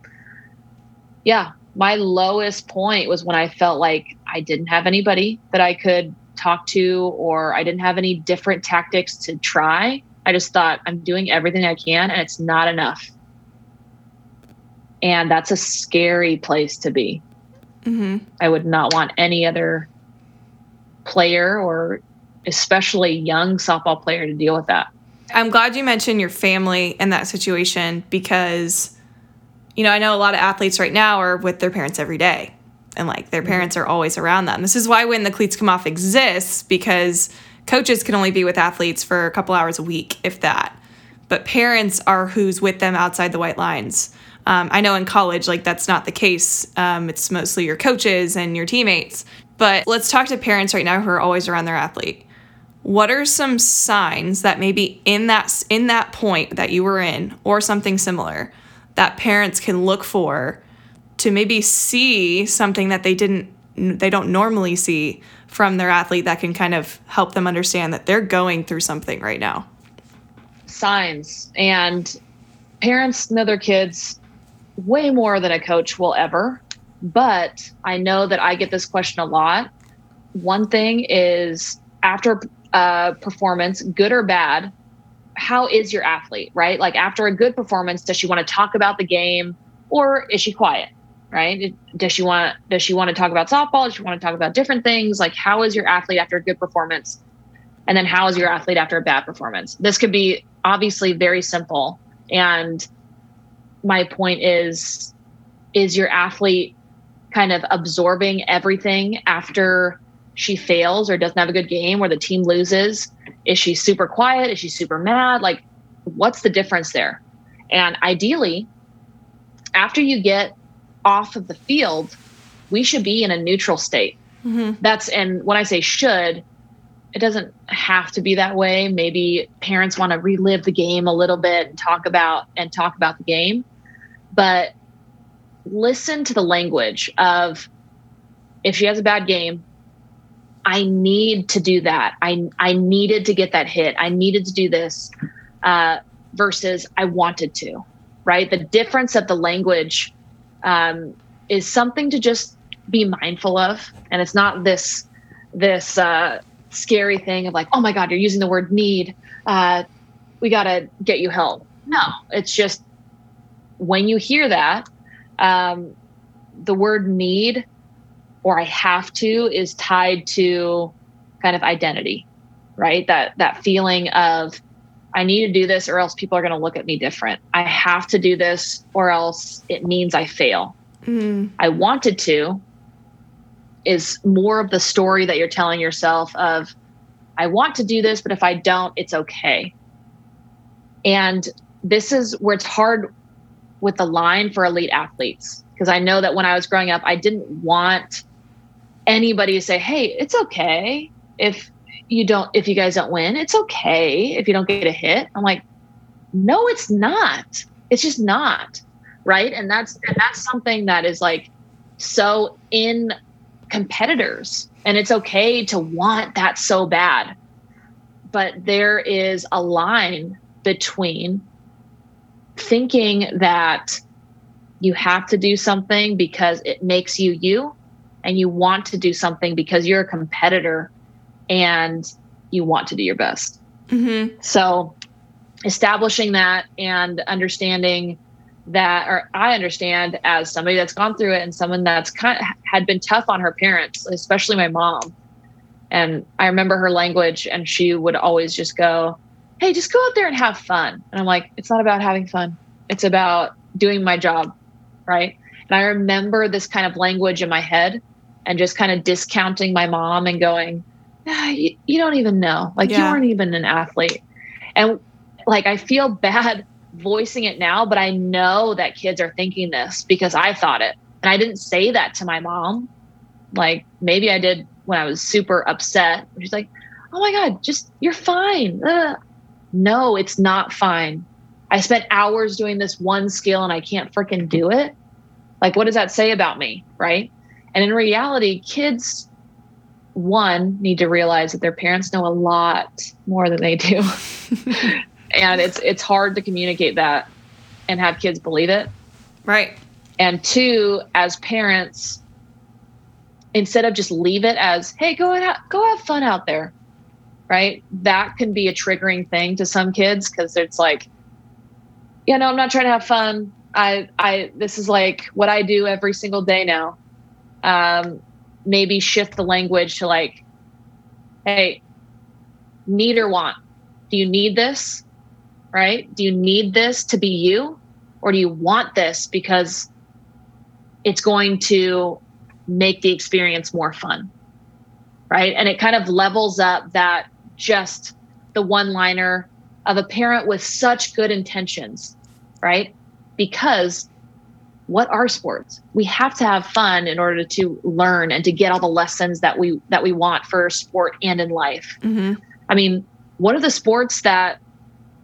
[SPEAKER 1] yeah, my lowest point was when I felt like I didn't have anybody that I could talk to, or I didn't have any different tactics to try. I just thought I'm doing everything I can and it's not enough. And that's a scary place to be. Mm-hmm. I would not want any other player or especially young softball player to deal with that.
[SPEAKER 2] I'm glad you mentioned your family in that situation because you know, I know a lot of athletes right now are with their parents every day and like their mm-hmm. parents are always around them. This is why when the cleats come off exists because coaches can only be with athletes for a couple hours a week, if that. But parents are who's with them outside the white lines. Um, I know in college, like that's not the case. Um, it's mostly your coaches and your teammates. But let's talk to parents right now who are always around their athlete. What are some signs that maybe in that in that point that you were in, or something similar, that parents can look for to maybe see something that they didn't they don't normally see from their athlete that can kind of help them understand that they're going through something right now.
[SPEAKER 1] Signs. And parents know their kids way more than a coach will ever. But i know that i get this question a lot. One thing is after a performance good or bad how is your athlete, right? Like after a good performance, does she want to talk about the game or is she quiet? Right? Does she want does she want to talk about softball? Does she want to talk about different things? Like how is your athlete after a good performance? And then how is your athlete after a bad performance? This could be obviously very simple. And my point is is your athlete kind of absorbing everything after she fails or doesn't have a good game or the team loses? Is she super quiet? Is she super mad? Like, what's the difference there? And ideally, after you get off of the field, we should be in a neutral state. Mm-hmm. That's, and when I say should, it doesn't have to be that way. Maybe parents want to relive the game a little bit and talk about and talk about the game, but listen to the language of if she has a bad game, I need to do that. I I needed to get that hit. I needed to do this uh, versus I wanted to. Right. The difference of the language um, is something to just be mindful of, and it's not this this uh, scary thing of like, oh my God, you're using the word need. Uh, we got to get you help. No, it's just when you hear that, um, the word need or I have to is tied to kind of identity, right? That that feeling of I need to do this or else people are going to look at me different. I have to do this or else it means I fail. Mm. I wanted to is more of the story that you're telling yourself of I want to do this but if I don't it's okay. And this is where it's hard with the line for elite athletes because I know that when I was growing up I didn't want anybody to say, hey, it's okay if you don't, if you guys don't win, it's okay if you don't get a hit. I'm like, no, it's not. It's just not. Right. And that's, and that's something that is like so in competitors And it's okay to want that so bad. But there is a line between thinking that you have to do something because it makes you you and you want to do something because you're a competitor and you want to do your best.
[SPEAKER 2] Mm-hmm.
[SPEAKER 1] So, establishing that and understanding that, or I understand as somebody that's gone through it and someone that's kind of had been tough on her parents, especially my mom. And I remember her language, and she would always just go, Hey, just go out there and have fun. And I'm like, It's not about having fun, it's about doing my job. Right. And I remember this kind of language in my head and just kind of discounting my mom and going, ah, you, you, don't even know. Like, yeah. you aren't even an athlete. And like, I feel bad voicing it now, but I know that kids are thinking this because I thought it. And I didn't say that to my mom. Like, maybe I did when I was super upset. She's like, oh my God, just, you're fine. Ugh. No, it's not fine. I spent hours doing this one skill and I can't freaking do it. Like, what does that say about me? Right. And in reality, kids, one, need to realize that their parents know a lot more than they do. and it's it's hard to communicate that and have kids believe it.
[SPEAKER 2] Right.
[SPEAKER 1] And two, as parents, instead of just leave it as, hey, go out, go have fun out there. Right. That can be a triggering thing to some kids because it's like, yeah, no, I'm not trying to have fun. I I this is like what I do every single day now um, maybe shift the language to like, hey, need or want? Do you need this? Right? Do you need this to be you? Or do you want this because it's going to make the experience more fun? Right. And it kind of levels up that just the one liner of a parent with such good intentions, right? Because what are sports? We have to have fun in order to learn and to get all the lessons that we that we want for sport and in life.
[SPEAKER 2] Mm-hmm.
[SPEAKER 1] i mean what are the sports that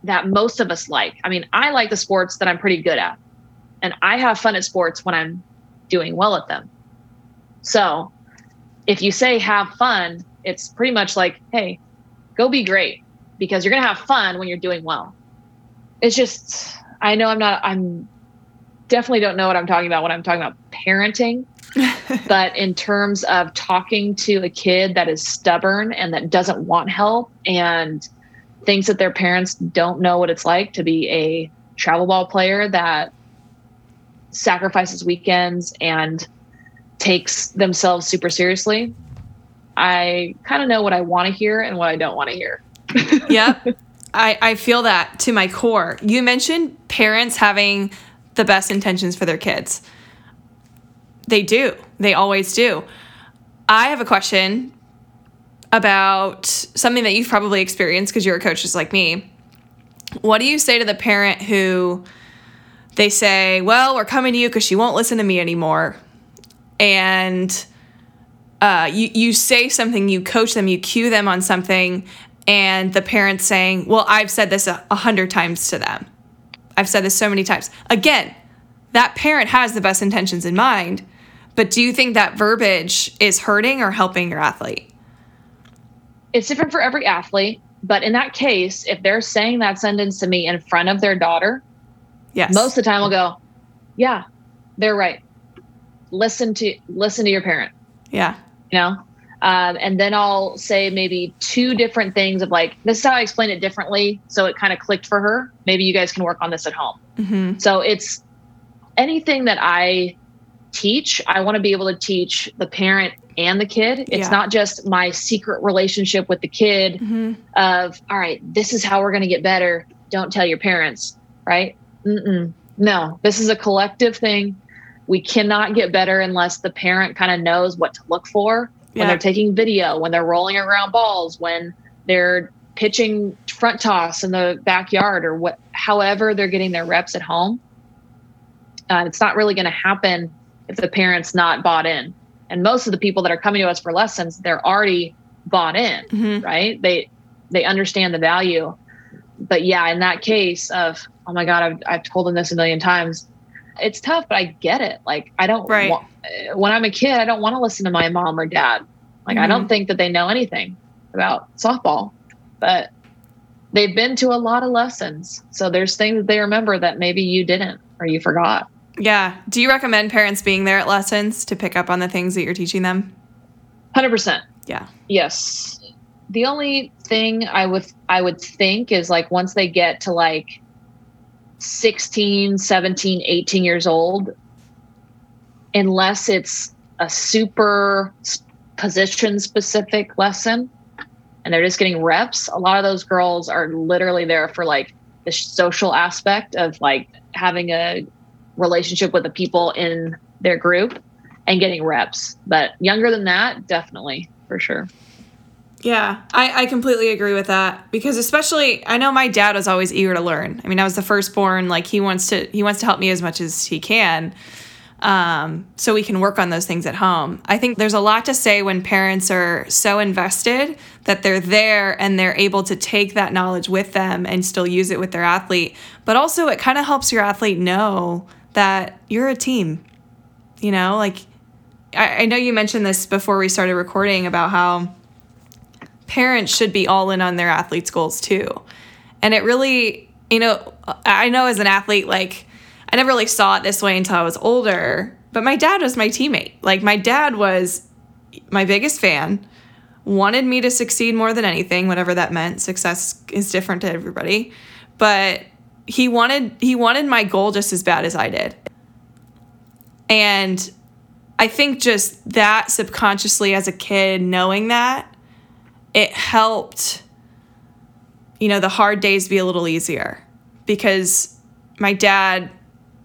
[SPEAKER 1] that most of us like? I mean i like the sports that i'm pretty good at and i have fun at sports when i'm doing well at them. So if you say have fun it's pretty much like hey go be great because you're going to have fun when you're doing well. It's just i know i'm not i'm definitely don't know what I'm talking about when I'm talking about parenting. but in terms of talking to a kid that is stubborn and that doesn't want help and thinks that their parents don't know what it's like to be a travel ball player that sacrifices weekends and takes themselves super seriously, I kind of know what I want to hear and what I don't want to hear.
[SPEAKER 2] yep. I, I feel that to my core. You mentioned parents having the best intentions for their kids. They do. They always do. I have a question about something that you've probably experienced because you're a coach just like me. What do you say to the parent who they say, Well, we're coming to you because she won't listen to me anymore? And uh, you, you say something, you coach them, you cue them on something, and the parent's saying, Well, I've said this a, a hundred times to them. I've said this so many times. Again, that parent has the best intentions in mind, but do you think that verbiage is hurting or helping your athlete?
[SPEAKER 1] It's different for every athlete, but in that case, if they're saying that sentence to me in front of their daughter,
[SPEAKER 2] yes.
[SPEAKER 1] most of the time I'll go, "Yeah, they're right. Listen to listen to your parent."
[SPEAKER 2] Yeah.
[SPEAKER 1] You know? Um, and then I'll say maybe two different things of like, this is how I explain it differently. So it kind of clicked for her. Maybe you guys can work on this at home.
[SPEAKER 2] Mm-hmm.
[SPEAKER 1] So it's anything that I teach, I want to be able to teach the parent and the kid. It's yeah. not just my secret relationship with the kid
[SPEAKER 2] mm-hmm.
[SPEAKER 1] of, all right, this is how we're going to get better. Don't tell your parents, right? Mm-mm. No, this is a collective thing. We cannot get better unless the parent kind of knows what to look for when they're taking video, when they're rolling around balls, when they're pitching front toss in the backyard or what however they're getting their reps at home. Uh, it's not really going to happen if the parent's not bought in. And most of the people that are coming to us for lessons, they're already bought in,
[SPEAKER 2] mm-hmm.
[SPEAKER 1] right? They they understand the value. But yeah, in that case of oh my god, I've I've told them this a million times it's tough, but I get it. Like I don't
[SPEAKER 2] right.
[SPEAKER 1] when I'm a kid, I don't want to listen to my mom or dad. Like, I don't mm-hmm. think that they know anything about softball, but they've been to a lot of lessons. So there's things that they remember that maybe you didn't or you forgot.
[SPEAKER 2] Yeah. Do you recommend parents being there at lessons to pick up on the things that you're teaching them?
[SPEAKER 1] 100%.
[SPEAKER 2] Yeah.
[SPEAKER 1] Yes. The only thing I would I would think is like once they get to like 16, 17, 18 years old, unless it's a super position specific lesson and they're just getting reps, a lot of those girls are literally there for like the social aspect of like having a relationship with the people in their group and getting reps. But younger than that, definitely for sure.
[SPEAKER 2] Yeah, I, I completely agree with that because especially I know my dad was always eager to learn. I mean, I was the firstborn. Like he wants to he wants to help me as much as he can, um, so we can work on those things at home. I think there's a lot to say when parents are so invested that they're there and they're able to take that knowledge with them and still use it with their athlete. But also, it kind of helps your athlete know that you're a team. You know, like I, I know you mentioned this before we started recording about how parents should be all in on their athletes' goals too. And it really, you know, I know as an athlete, like, I never really saw it this way until I was older, but my dad was my teammate. Like, my dad was my biggest fan, wanted me to succeed more than anything, whatever that meant. Success is different to everybody. But he wanted he wanted my goal just as bad as I did. And I think just that subconsciously as a kid knowing that it helped you know the hard days be a little easier because my dad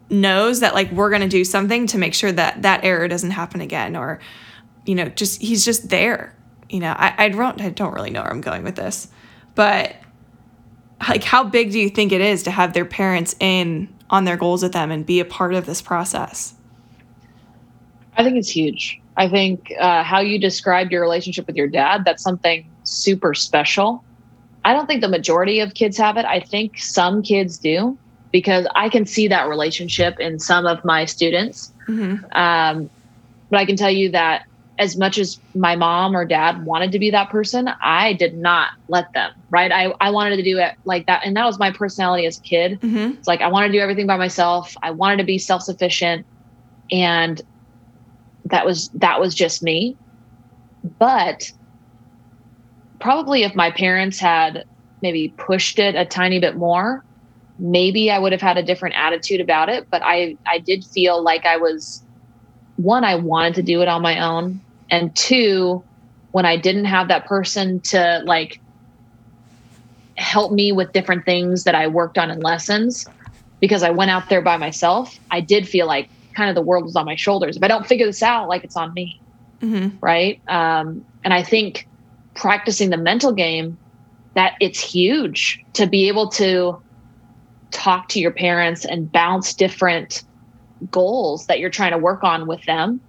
[SPEAKER 2] knows that like we're going to do something to make sure that that error doesn't happen again or you know just he's just there. You know i i don't i don't really know where i'm going with this but like how big do you think it is to have their parents in on their goals with them and be a part of this process?
[SPEAKER 1] I think it's huge. I think uh, how you described your relationship with your dad that's something super special. I don't think the majority of kids have it. I think some kids do because I can see that relationship in some of my students. Mm-hmm. Um, but I can tell you that as much as my mom or dad wanted to be that person, I did not let them, right? I, I wanted to do it like that. And that was my personality as a kid. Mm-hmm. It's like I wanted to do everything by myself. I wanted to be self sufficient. And that was that was just me. But probably if my parents had maybe pushed it a tiny bit more, maybe I would have had a different attitude about it. But I, I did feel like I was one, I wanted to do it on my own. And two, when I didn't have that person to like help me with different things that I worked on in lessons, because I went out there by myself, I did feel like kind of the world was on my shoulders. If I don't figure this out, like it's on me. Mm-hmm. Right. Um, and I think practicing the mental game that it's huge to be able to talk to your parents and bounce different goals that you're trying to work on with them.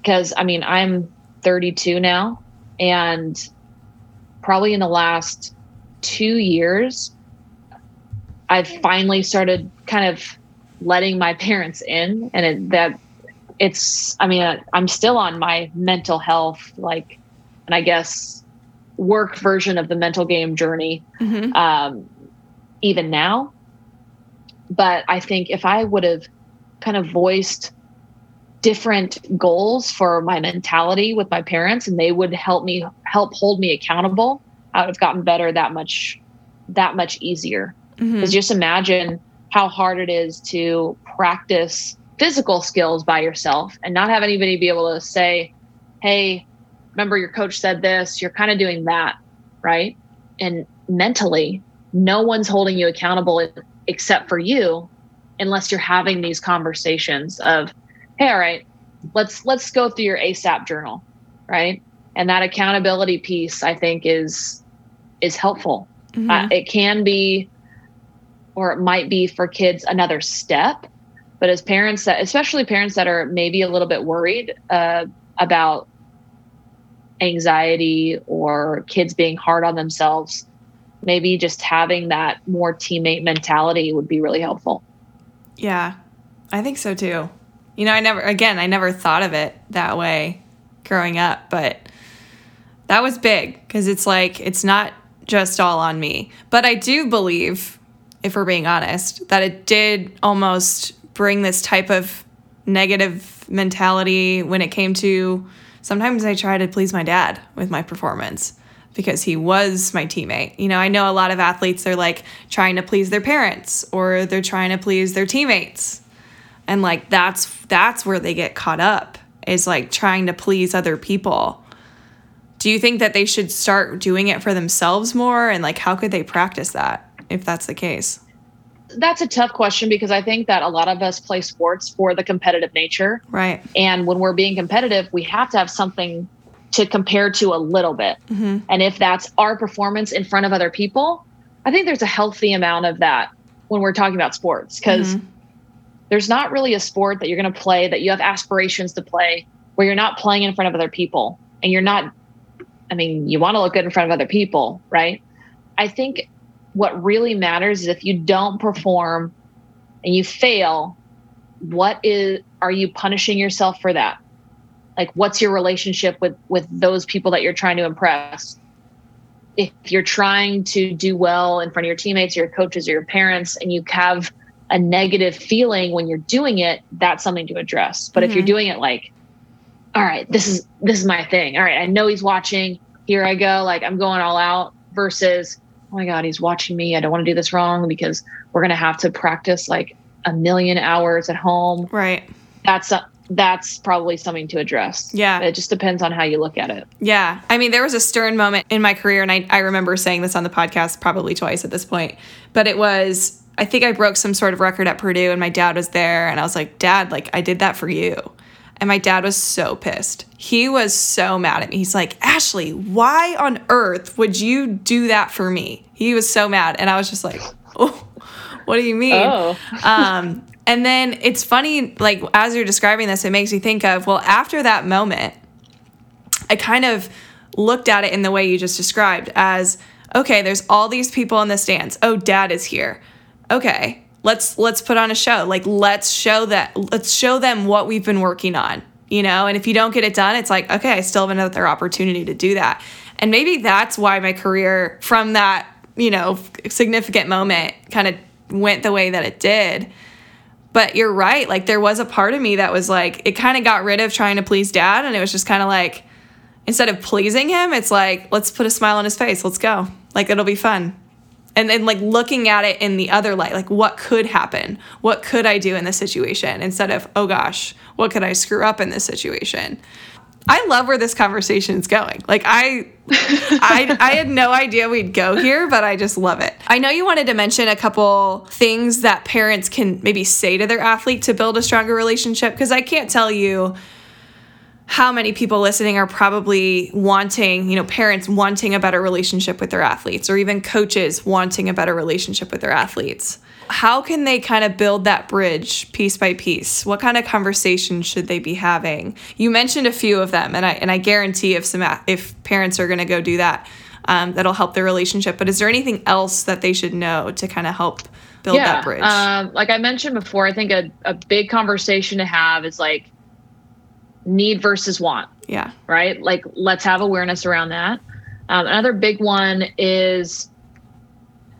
[SPEAKER 1] Because i mean i'm 32 now and probably in the last two years i've finally started kind of letting my parents in and it, that it's i mean i'm still on my mental health like and I guess work version of the mental game journey, mm-hmm. um, even now. But I think if I would have kind of voiced different goals for my mentality with my parents and they would help me help hold me accountable, I would have gotten better that much that much easier. Because mm-hmm. just imagine how hard it is to practice physical skills by yourself and not have anybody be able to say, hey, remember your coach said this, you're kind of doing that, right? And mentally, no one's holding you accountable except for you unless you're having these conversations of, hey, all right, let's let's go through your ASAP journal, right? And that accountability piece, I think, is is helpful. Mm-hmm. Uh, it can be, or it might be for kids another step. But as parents that, especially parents that are maybe a little bit worried uh, about anxiety or kids being hard on themselves, maybe just having that more teammate mentality would be really helpful.
[SPEAKER 2] Yeah, I think so too. You know, I never, again, I never thought of it that way growing up, but that was big because it's like it's not just all on me. But I do believe, if we're being honest, that it did almost bring this type of negative mentality when it came to sometimes I try to please my dad with my performance because he was my teammate. You know, I know a lot of athletes they're like trying to please their parents or they're trying to please their teammates. And like that's that's where they get caught up is like trying to please other people. Do you think that they should start doing it for themselves more and like how could they practice that if that's the case?
[SPEAKER 1] That's a tough question because I think that a lot of us play sports for the competitive nature.
[SPEAKER 2] Right.
[SPEAKER 1] And when we're being competitive, we have to have something to compare to a little bit. Mm-hmm. And if that's our performance in front of other people, I think there's a healthy amount of that when we're talking about sports because mm-hmm. there's not really a sport that you're going to play that you have aspirations to play where you're not playing in front of other people and you're not I mean, you want to look good in front of other people, right? I think what really matters is if you don't perform and you fail, what is are you punishing yourself for that? like what's your relationship with with those people that you're trying to impress if you're trying to do well in front of your teammates or your coaches or your parents and you have a negative feeling when you're doing it that's something to address but mm-hmm. if you're mm-hmm. doing it like all right this is this is my thing all right i know he's watching here i go like i'm going all out versus oh my god he's watching me i don't want to do this wrong because we're going to have to practice like a million hours at home
[SPEAKER 2] right
[SPEAKER 1] that's uh, that's probably something to address.
[SPEAKER 2] Yeah.
[SPEAKER 1] It just depends on how you look at it.
[SPEAKER 2] Yeah. I mean, there was a stern moment in my career, and I, I remember saying this on the podcast probably twice at this point, but it was, I think I broke some sort of record at Purdue, and my dad was there, and I was like, Dad, like, I did that for you. And my dad was so pissed. He was so mad at me. He's like, Ashley, why on earth would you do that for me? He was so mad. And I was just like, oh, what do you mean? Oh. um, and then it's funny, like as you're describing this, it makes me think of, well, after that moment, I kind of looked at it in the way you just described as, okay, there's all these people in the stands. Oh, dad is here. Okay, let's let's put on a show. Like let's show that let's show them what we've been working on, you know? And if you don't get it done, it's like, okay, I still have another opportunity to do that. And maybe that's why my career from that, you know, significant moment kind of went the way that it did but you're right. Like there was a part of me that was like, it kind of got rid of trying to please dad. And it was just kind of like, instead of pleasing him, it's like, let's put a smile on his face. Let's go. Like it'll be fun. And then like looking at it in the other light, like what could happen? What could I do in this situation? Instead of, oh gosh, what could I screw up in this situation? I love where this conversation is going. Like I, I, I had no idea we'd go here, but I just love it. I know you wanted to mention a couple things that parents can maybe say to their athlete to build a stronger relationship because I can't tell you how many people listening are probably wanting, you know, parents wanting a better relationship with their athletes or even coaches wanting a better relationship with their athletes how can they kind of build that bridge piece by piece? What kind of conversations should they be having? You mentioned a few of them, and I and I guarantee if some if parents are going to go do that, um, that'll help their relationship. But is there anything else that they should know to kind of help build
[SPEAKER 1] yeah,
[SPEAKER 2] that bridge?
[SPEAKER 1] Um, like I mentioned before, I think a, a big conversation to have is like need versus want.
[SPEAKER 2] Yeah.
[SPEAKER 1] Right. Like let's have awareness around that. Um, another big one is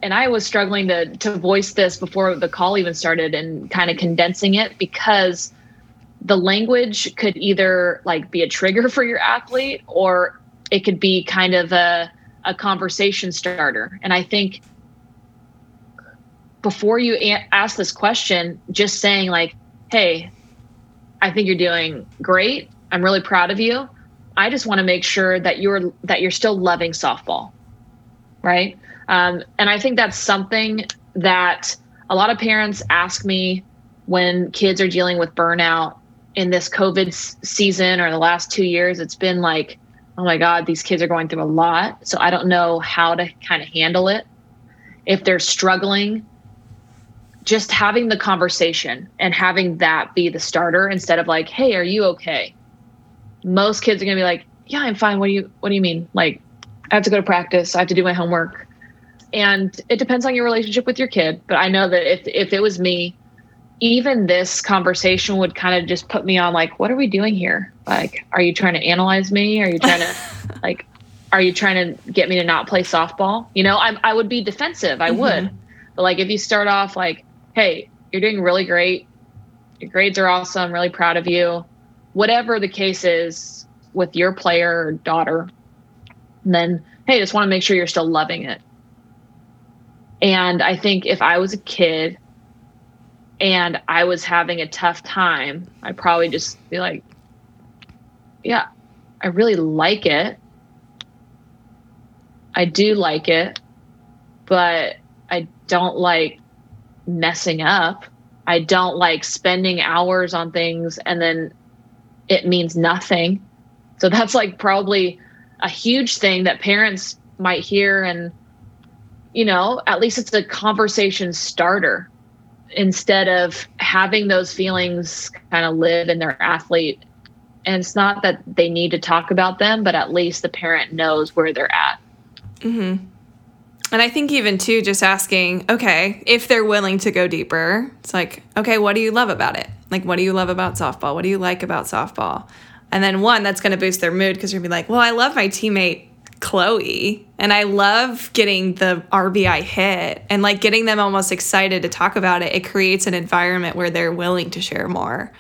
[SPEAKER 1] and I was struggling to to voice this before the call even started and kind of condensing it because the language could either like be a trigger for your athlete or it could be kind of a a conversation starter. And I think before you a- ask this question, just saying like, "Hey, I think you're doing great. I'm really proud of you. I just want to make sure that you're that you're still loving softball." Right? Um, and I think that's something that a lot of parents ask me when kids are dealing with burnout in this COVID s- season or the last two years. It's been like, oh my God, these kids are going through a lot. So I don't know how to kind of handle it. If they're struggling, just having the conversation and having that be the starter instead of like, hey, are you okay? Most kids are gonna be like, yeah, I'm fine. What do you what do you mean? Like, I have to go to practice, I have to do my homework and it depends on your relationship with your kid but i know that if if it was me even this conversation would kind of just put me on like what are we doing here like are you trying to analyze me are you trying to like are you trying to get me to not play softball? You know, I, I would be defensive. I mm-hmm. would. But like if you start off like, hey, you're doing really great. Your grades are awesome. Really proud of you. Whatever the case is with your player or daughter, and then, hey, just want to make sure you're still loving it. And I think if I was a kid and I was having a tough time, I'd probably just be like, yeah, I really like it. I do like it, but I don't like messing up. I don't like spending hours on things and then it means nothing. So that's like probably a huge thing that parents might hear and you know, at least it's a conversation starter instead of having those feelings kind of live in their athlete. And it's not that they need to talk about them, but at least the parent knows where they're at.
[SPEAKER 2] Mm-hmm. And I think even too, just asking, okay, if they're willing to go deeper, it's like, okay, what do you love about it? Like, what do you love about softball? What do you like about softball? And then one, that's going to boost their mood because you're going to be like, well, I love my teammate Chloe and I love getting the RBI hit and like getting them almost excited to talk about it. It creates an environment where they're willing to share more.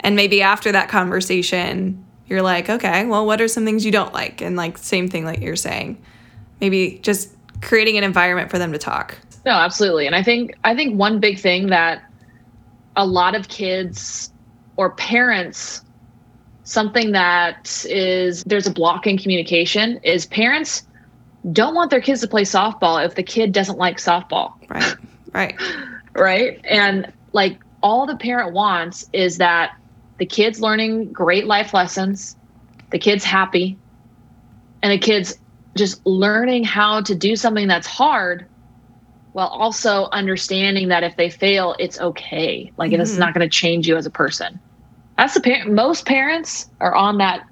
[SPEAKER 2] And maybe after that conversation, you're like, okay, well, what are some things you don't like? And like, same thing like you're saying maybe just creating an environment for them to talk.
[SPEAKER 1] No, absolutely. And I think I think one big thing that a lot of kids or parents something that is there's a block in communication is parents don't want their kids to play softball if the kid doesn't like softball.
[SPEAKER 2] Right. Right.
[SPEAKER 1] right? And like all the parent wants is that the kid's learning great life lessons, the kid's happy, and the kid's just learning how to do something that's hard while also understanding that if they fail, it's okay. Like mm-hmm. it's not going to change you as a person. That's the parent. Most parents are on that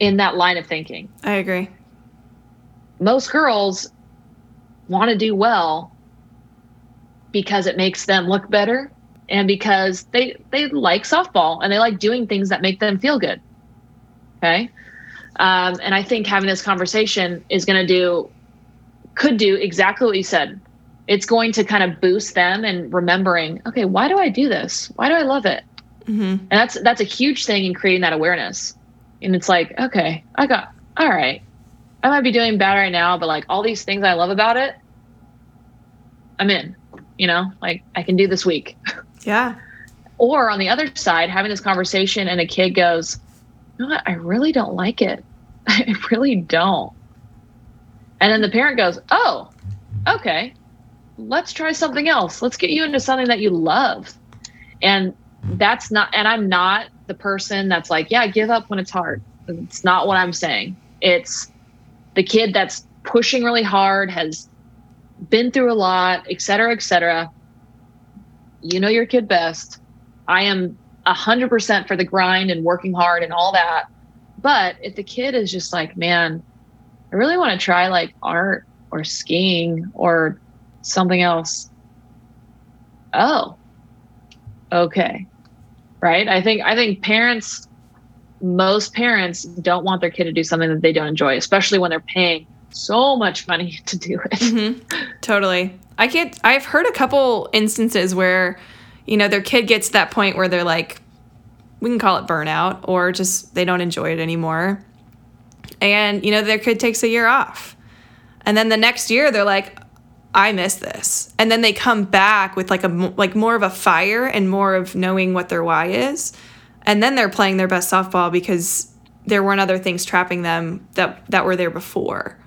[SPEAKER 1] in that line of thinking.
[SPEAKER 2] I agree.
[SPEAKER 1] Most girls want to do well because it makes them look better and because they they like softball and they like doing things that make them feel good. Okay? Um, and I think having this conversation is going to do, could do exactly what you said. It's going to kind of boost them and remembering, okay, why do I do this? Why do I love it? Mm-hmm. And that's that's a huge thing in creating that awareness. And it's like, okay, I got all right. I might be doing bad right now, but like all these things I love about it, I'm in. You know, like I can do this week.
[SPEAKER 2] Yeah.
[SPEAKER 1] or on the other side, having this conversation and a kid goes, you know what? I really don't like it. I really don't. And then the parent goes, oh, okay, let's try something else. Let's get you into something that you love. And that's not, and I'm not the person that's like, yeah, give up when it's hard. It's not what I'm saying. It's the kid that's pushing really hard, has been through a lot, et cetera, et cetera. You know your kid best. I am 100% for the grind and working hard and all that. But if the kid is just like, man, I really want to try like art or skiing or something else. Oh, okay. Right. I think, I think parents, most parents don't want their kid to do something that they don't enjoy, especially when they're paying so much money to do it.
[SPEAKER 2] Mm-hmm. Totally. I can't, I've heard a couple instances where, you know, their kid gets to that point where they're like, we can call it burnout, or just they don't enjoy it anymore. And, you know, their kid takes a year off. And then the next year they're like, I miss this. And then they come back with like a like more of a fire and more of knowing what their why is. And then they're playing their best softball because there weren't other things trapping them that that were there before.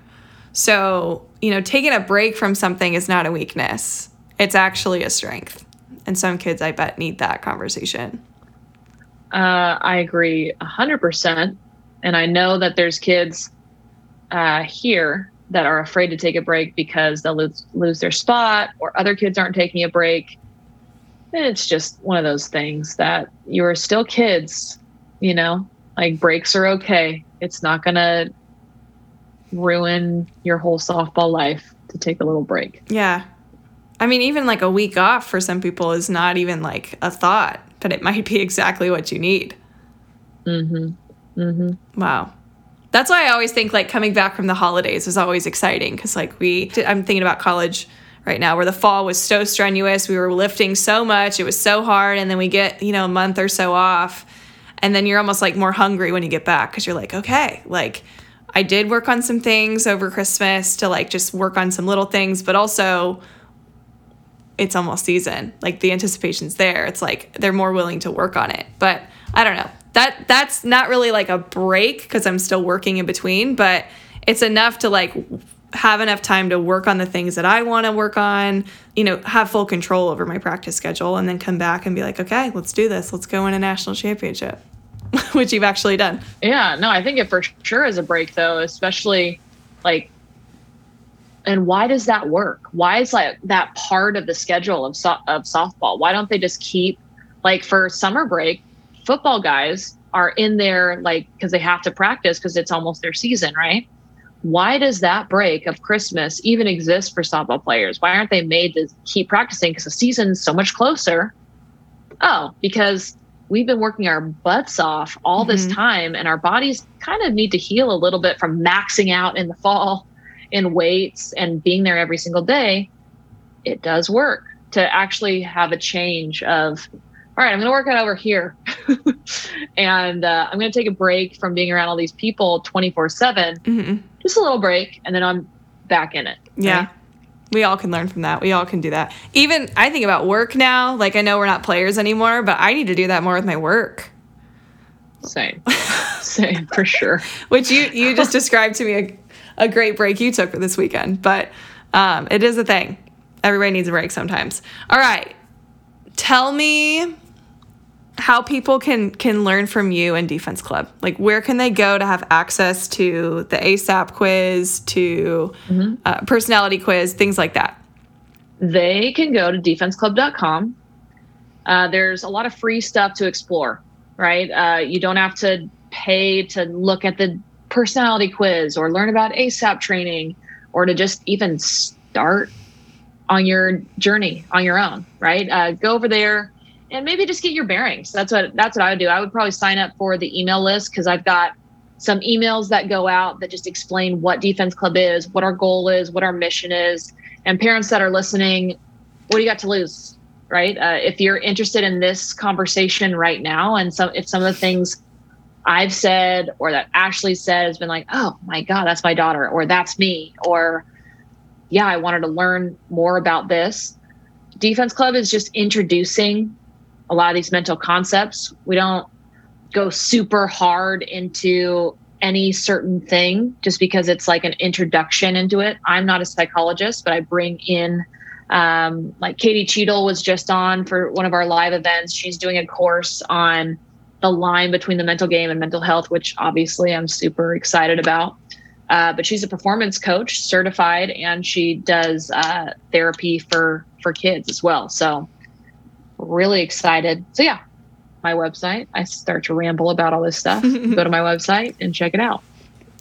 [SPEAKER 2] So, you know, taking a break from something is not a weakness. It's actually a strength. And some kids, I bet, need that conversation.
[SPEAKER 1] Uh, I agree 100%. And I know that there's kids uh, here that are afraid to take a break because they'll lose, lose their spot or other kids aren't taking a break. And it's just one of those things that you are still kids, you know, like breaks are okay. It's not going to ruin your whole softball life to take a little break.
[SPEAKER 2] Yeah. I mean, even like a week off for some people is not even like a thought, but it might be exactly what you need.
[SPEAKER 1] Mm-hmm. Mm-hmm.
[SPEAKER 2] Wow. That's why I always think like coming back from the holidays is always exciting because like we, I'm thinking about college right now where the fall was so strenuous. We were lifting so much, it was so hard, and then we get you know a month or so off, and then you're almost like more hungry when you get back because you're like, okay, like I did work on some things over Christmas to like just work on some little things, but also it's almost season. Like the anticipation's there. It's like they're more willing to work on it. But I don't know. That that's not really like a break because I'm still working in between, but it's enough to like have enough time to work on the things that I want to work on, you know, have full control over my practice schedule and then come back and be like, okay, let's do this. Let's go win a national championship. which you've actually done.
[SPEAKER 1] Yeah, no, I think it for sure is a break though, especially like and why does that work? Why is like that part of the schedule of so- of softball? Why don't they just keep like for summer break, football guys are in there like cuz they have to practice cuz it's almost their season, right? Why does that break of Christmas even exist for softball players? Why aren't they made to keep practicing cuz the season's so much closer? Oh, because we've been working our butts off all mm-hmm. this time and our bodies kind of need to heal a little bit from maxing out in the fall in weights and being there every single day it does work to actually have a change of all right i'm going to work out over here and uh, i'm going to take a break from being around all these people 24 7 mm-hmm. just a little break and then i'm back in it
[SPEAKER 2] yeah right? We all can learn from that. We all can do that. Even I think about work now. Like I know we're not players anymore, but I need to do that more with my work.
[SPEAKER 1] Same. Same for sure.
[SPEAKER 2] Which you you just described to me a, great break you took for this weekend, but um, it is a thing. Everybody needs a break sometimes. All right. Tell me how people can can learn from you and Defense Club. Like, where can they go to have access to the ASAP quiz, to mm-hmm. uh, personality quiz, things like that?
[SPEAKER 1] They can go to defenseclub.com. Uh, there's a lot of free stuff to explore, right? Uh, you don't have to pay to look at the personality quiz or learn about ASAP training or to just even start on your journey on your own, right? Uh, go over there and maybe just get your bearings. That's what that's what I would do. I would probably sign up for the email list because I've got some emails that go out that just explain what Defense Club is, what our goal is, what our mission is, and parents that are listening, what do you got to lose, right? Uh, if you're interested in this conversation right now, and some if some of the things I've said or that Ashley said has been like, oh my God, that's my daughter, or that's me, or yeah, I wanted to learn more about this. Defense Club is just introducing a lot of these mental concepts. We don't go super hard into any certain thing just because it's like an introduction into it. I'm not a psychologist, but I bring in um, like Katie Cheadle was just on for one of our live events. She's doing a course on the line between the mental game and mental health, which obviously I'm super excited about. Uh, but she's a performance coach, certified, and she does uh, therapy for for kids as well. So really excited. So yeah, my website. I start to ramble about all this stuff. Go to my website and check it out.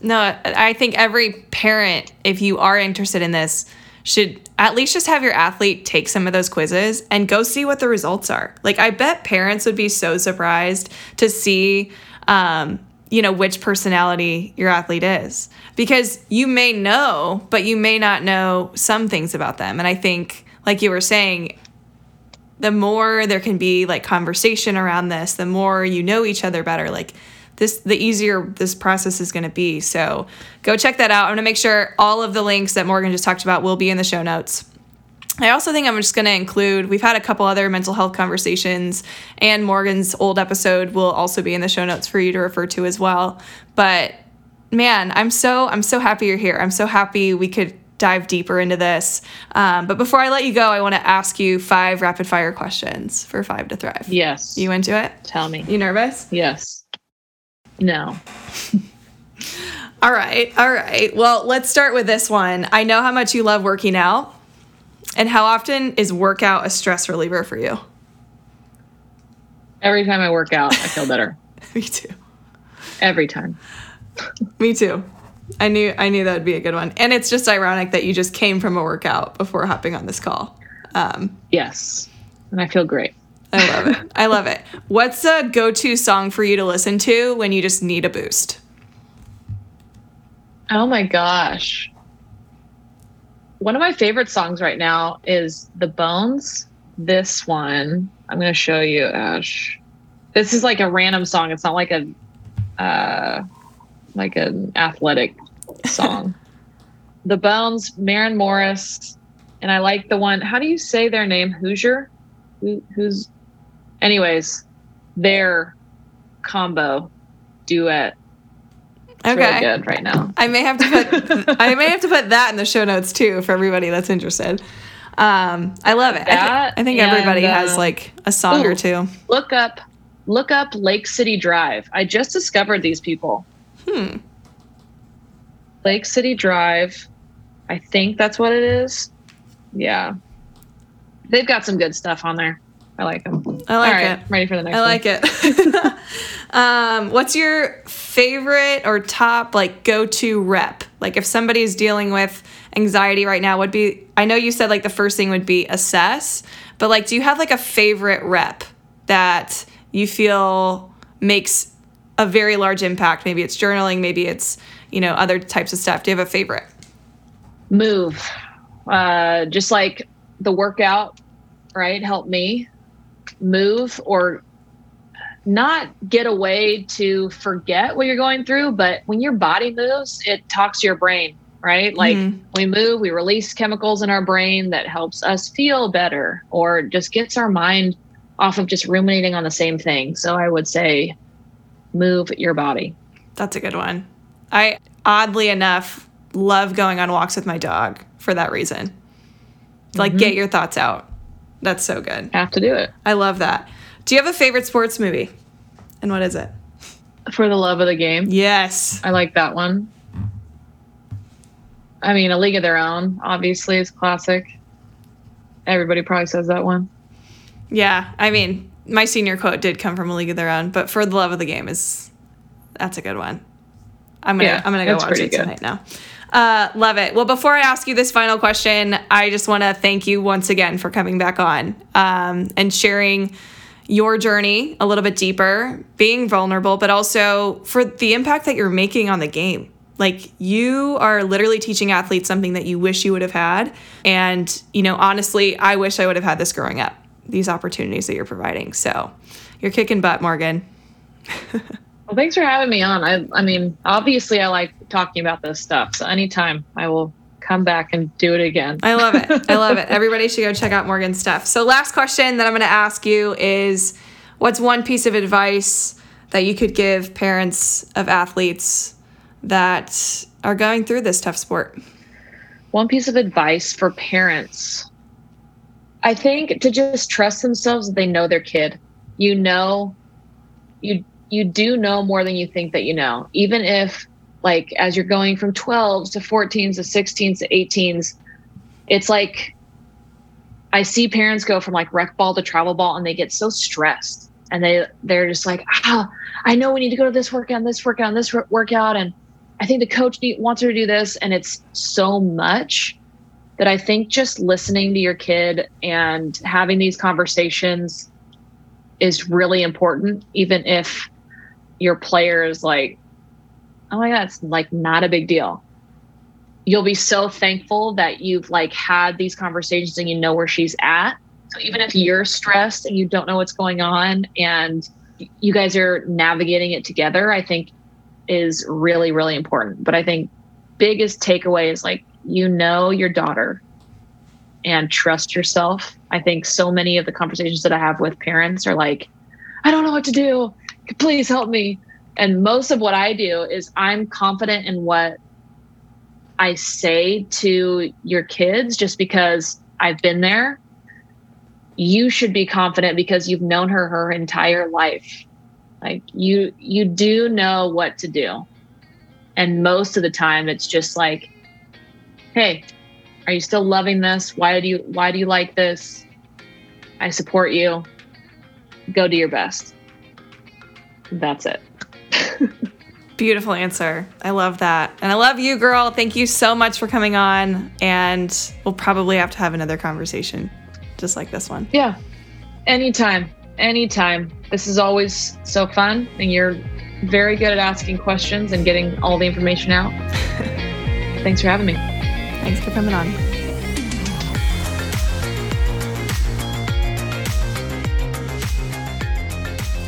[SPEAKER 2] No, I think every parent, if you are interested in this, should at least just have your athlete take some of those quizzes and go see what the results are. Like, I bet parents would be so surprised to see, um, you know, which personality your athlete is because you may know, but you may not know some things about them. And I think, like you were saying, the more there can be like conversation around this, the more you know each other better. Like this, the easier this process is going to be. So go check that out. I'm going to make sure all of the links that Morgan just talked about will be in the show notes. I also think I'm just going to include, we've had a couple other mental health conversations, and Morgan's old episode will also be in the show notes for you to refer to as well. But man, I'm so I'm so happy you're here. I'm so happy we could dive deeper into this. Um, but before I let you go, I want to ask you five rapid fire questions for Five to Thrive.
[SPEAKER 1] Yes.
[SPEAKER 2] You into it?
[SPEAKER 1] Tell me.
[SPEAKER 2] You nervous?
[SPEAKER 1] Yes. No.
[SPEAKER 2] all right. All right. Well, let's start with this one. I know how much you love working out. And how often is workout a stress reliever for you?
[SPEAKER 1] Every time I work out, I feel better.
[SPEAKER 2] Me too.
[SPEAKER 1] Every time.
[SPEAKER 2] Me too. I knew I knew that would be a good one. And it's just ironic that you just came from a workout before hopping on this call. Um,
[SPEAKER 1] yes. And I feel great.
[SPEAKER 2] I love it. I love it. What's a go-to song for you to listen to when you just need a boost?
[SPEAKER 1] Oh my gosh. One of my favorite songs right now is The Bones. This one, I'm going to show you, Ash. This is like a random song. It's not like a uh like an athletic song. the Bones, Maren Morris, and I like the one. How do you say their name? Hoosier? Who, who's anyways, their combo duet it's okay. really good right now.
[SPEAKER 2] I may have to put I may have to put that in the show notes too for everybody that's interested. Um, I love it. That I, th- I think and, everybody uh, has like a song ooh, or two.
[SPEAKER 1] Look up look up Lake City Drive. I just discovered these people.
[SPEAKER 2] Hmm.
[SPEAKER 1] Lake City Drive. I think that's what it is. Yeah. They've got some good stuff on there. I like them.
[SPEAKER 2] I like it.
[SPEAKER 1] Ready for the next one.
[SPEAKER 2] I
[SPEAKER 1] one.
[SPEAKER 2] like it. um, what's your favorite or top like go-to rep? Like if somebody's dealing with anxiety right now, would be I know you said like the first thing would be assess, but like do you have like a favorite rep that you feel makes a very large impact? Maybe it's journaling, maybe it's, you know, other types of stuff. Do you have a favorite?
[SPEAKER 1] Move. Uh, just like the workout, right? Help me move or not get away to forget what you're going through, but when your body moves, it talks to your brain, right? Like mm-hmm. we move, we release chemicals in our brain that helps us feel better or just gets our mind off of just ruminating on the same thing. So I would say move your body.
[SPEAKER 2] That's a good one. I oddly enough love going on walks with my dog for that reason. Like mm-hmm. get your thoughts out. That's so good.
[SPEAKER 1] Have to do it.
[SPEAKER 2] I love that. Do you have a favorite sports movie? And what is it?
[SPEAKER 1] For the love of the game.
[SPEAKER 2] Yes.
[SPEAKER 1] I like that one. I mean, A League of Their Own, obviously, is classic. Everybody probably says that one.
[SPEAKER 2] Yeah. I mean, my senior quote did come from A League of Their Own, but For the Love of the Game is that's a good one. I'm gonna yeah, I'm gonna go watch it good. tonight now. Uh, love it. Well, before I ask you this final question, I just want to thank you once again for coming back on um, and sharing your journey a little bit deeper, being vulnerable, but also for the impact that you're making on the game. Like you are literally teaching athletes something that you wish you would have had. And, you know, honestly, I wish I would have had this growing up, these opportunities that you're providing. So you're kicking butt, Morgan.
[SPEAKER 1] Well, thanks for having me on. I, I mean, obviously, I like talking about this stuff. So anytime I will come back and do it again.
[SPEAKER 2] I love it. I love it. Everybody should go check out Morgan's stuff. So, last question that I'm going to ask you is what's one piece of advice that you could give parents of athletes that are going through this tough sport?
[SPEAKER 1] One piece of advice for parents. I think to just trust themselves they know their kid. You know, you you do know more than you think that you know. Even if, like, as you're going from 12s to 14s to 16s to 18s, it's like I see parents go from like rec ball to travel ball and they get so stressed and they they're just like, ah, I know we need to go to this workout, and this workout, and this workout, and I think the coach need, wants her to do this, and it's so much that I think just listening to your kid and having these conversations is really important, even if your players like, oh my God, it's like not a big deal. You'll be so thankful that you've like had these conversations and you know where she's at. So even if you're stressed and you don't know what's going on and you guys are navigating it together, I think is really, really important. But I think biggest takeaway is like, you know your daughter and trust yourself. I think so many of the conversations that I have with parents are like, I don't know what to do please help me. And most of what I do is I'm confident in what I say to your kids just because I've been there. You should be confident because you've known her her entire life. Like you you do know what to do. And most of the time it's just like, "Hey, are you still loving this? Why do you why do you like this? I support you. Go do your best." That's it.
[SPEAKER 2] Beautiful answer. I love that. And I love you, girl. Thank you so much for coming on. And we'll probably have to have another conversation just like this one.
[SPEAKER 1] Yeah. Anytime. Anytime. This is always so fun. And you're very good at asking questions and getting all the information out. Thanks for having me.
[SPEAKER 2] Thanks for coming on.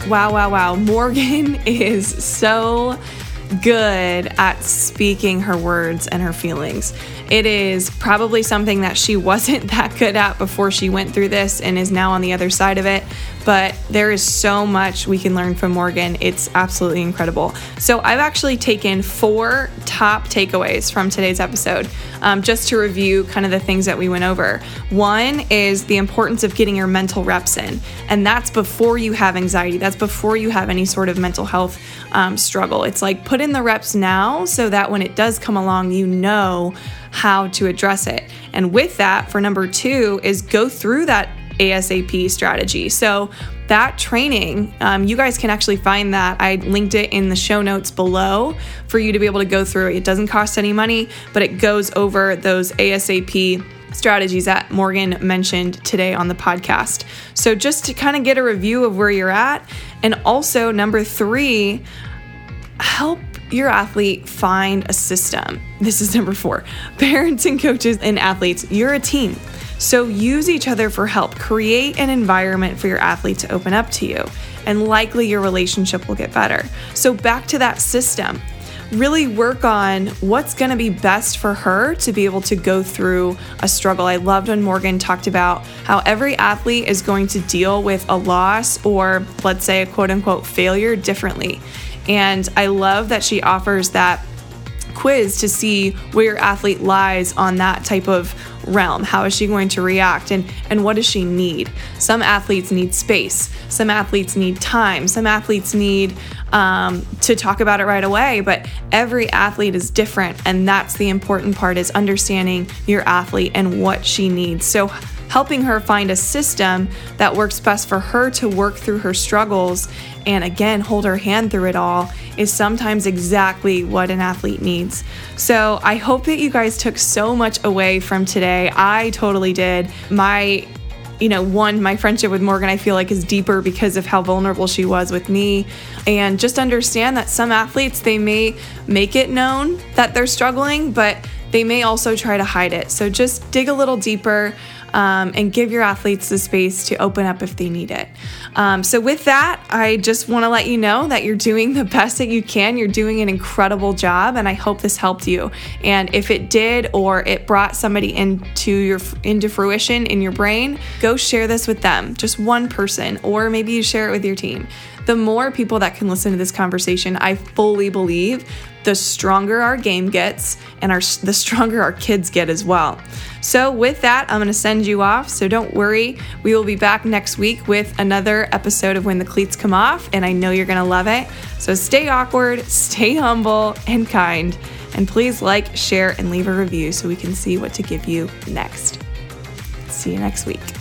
[SPEAKER 2] Wow, wow, wow. Morgan is so good at speaking her words and her feelings. It is probably something that she wasn't that good at before she went through this and is now on the other side of it. But there is so much we can learn from Morgan. It's absolutely incredible. So, I've actually taken four top takeaways from today's episode um, just to review kind of the things that we went over. One is the importance of getting your mental reps in, and that's before you have anxiety, that's before you have any sort of mental health um, struggle. It's like put in the reps now so that when it does come along, you know how to address it. And with that, for number two, is go through that ASAP strategy. So, that training, um, you guys can actually find that. I linked it in the show notes below for you to be able to go through. It doesn't cost any money, but it goes over those ASAP strategies that Morgan mentioned today on the podcast. So, just to kind of get a review of where you're at. And also, number three, help your athlete find a system. This is number four. Parents and coaches and athletes, you're a team. So use each other for help. Create an environment for your athlete to open up to you, and likely your relationship will get better. So, back to that system. Really work on what's going to be best for her to be able to go through a struggle. I loved when Morgan talked about how every athlete is going to deal with a loss or, let's say, a quote unquote failure differently. And I love that she offers that quiz to see where your athlete lies on that type of realm. How is she going to react and and what does she need? Some athletes need space. Some athletes need time. Some athletes need um, to talk about it right away. But every athlete is different, and that's the important part: is understanding your athlete and what she needs. So helping her find a system that works best for her to work through her struggles and again hold her hand through it all is sometimes exactly what an athlete needs. So I hope that you guys took so much away from today. I totally did. My you know, one, my friendship with Morgan, I feel like is deeper because of how vulnerable she was with me. And just understand that some athletes, they may make it known that they're struggling, but they may also try to hide it. So just dig a little deeper um, and give your athletes the space to open up if they need it. Um, so, with that, I just want to let you know that you're doing the best that you can. You're doing an incredible job, and I hope this helped you. And if it did, or it brought somebody into your into fruition in your brain, go share this with them, just one person, or maybe you share it with your team. The more people that can listen to this conversation, I fully believe the stronger our game gets and our the stronger our kids get as well. So with that, I'm going to send you off. So don't worry. We will be back next week with another episode of When the Cleats Come Off, and I know you're going to love it. So stay awkward, stay humble and kind, and please like, share and leave a review so we can see what to give you next. See you next week.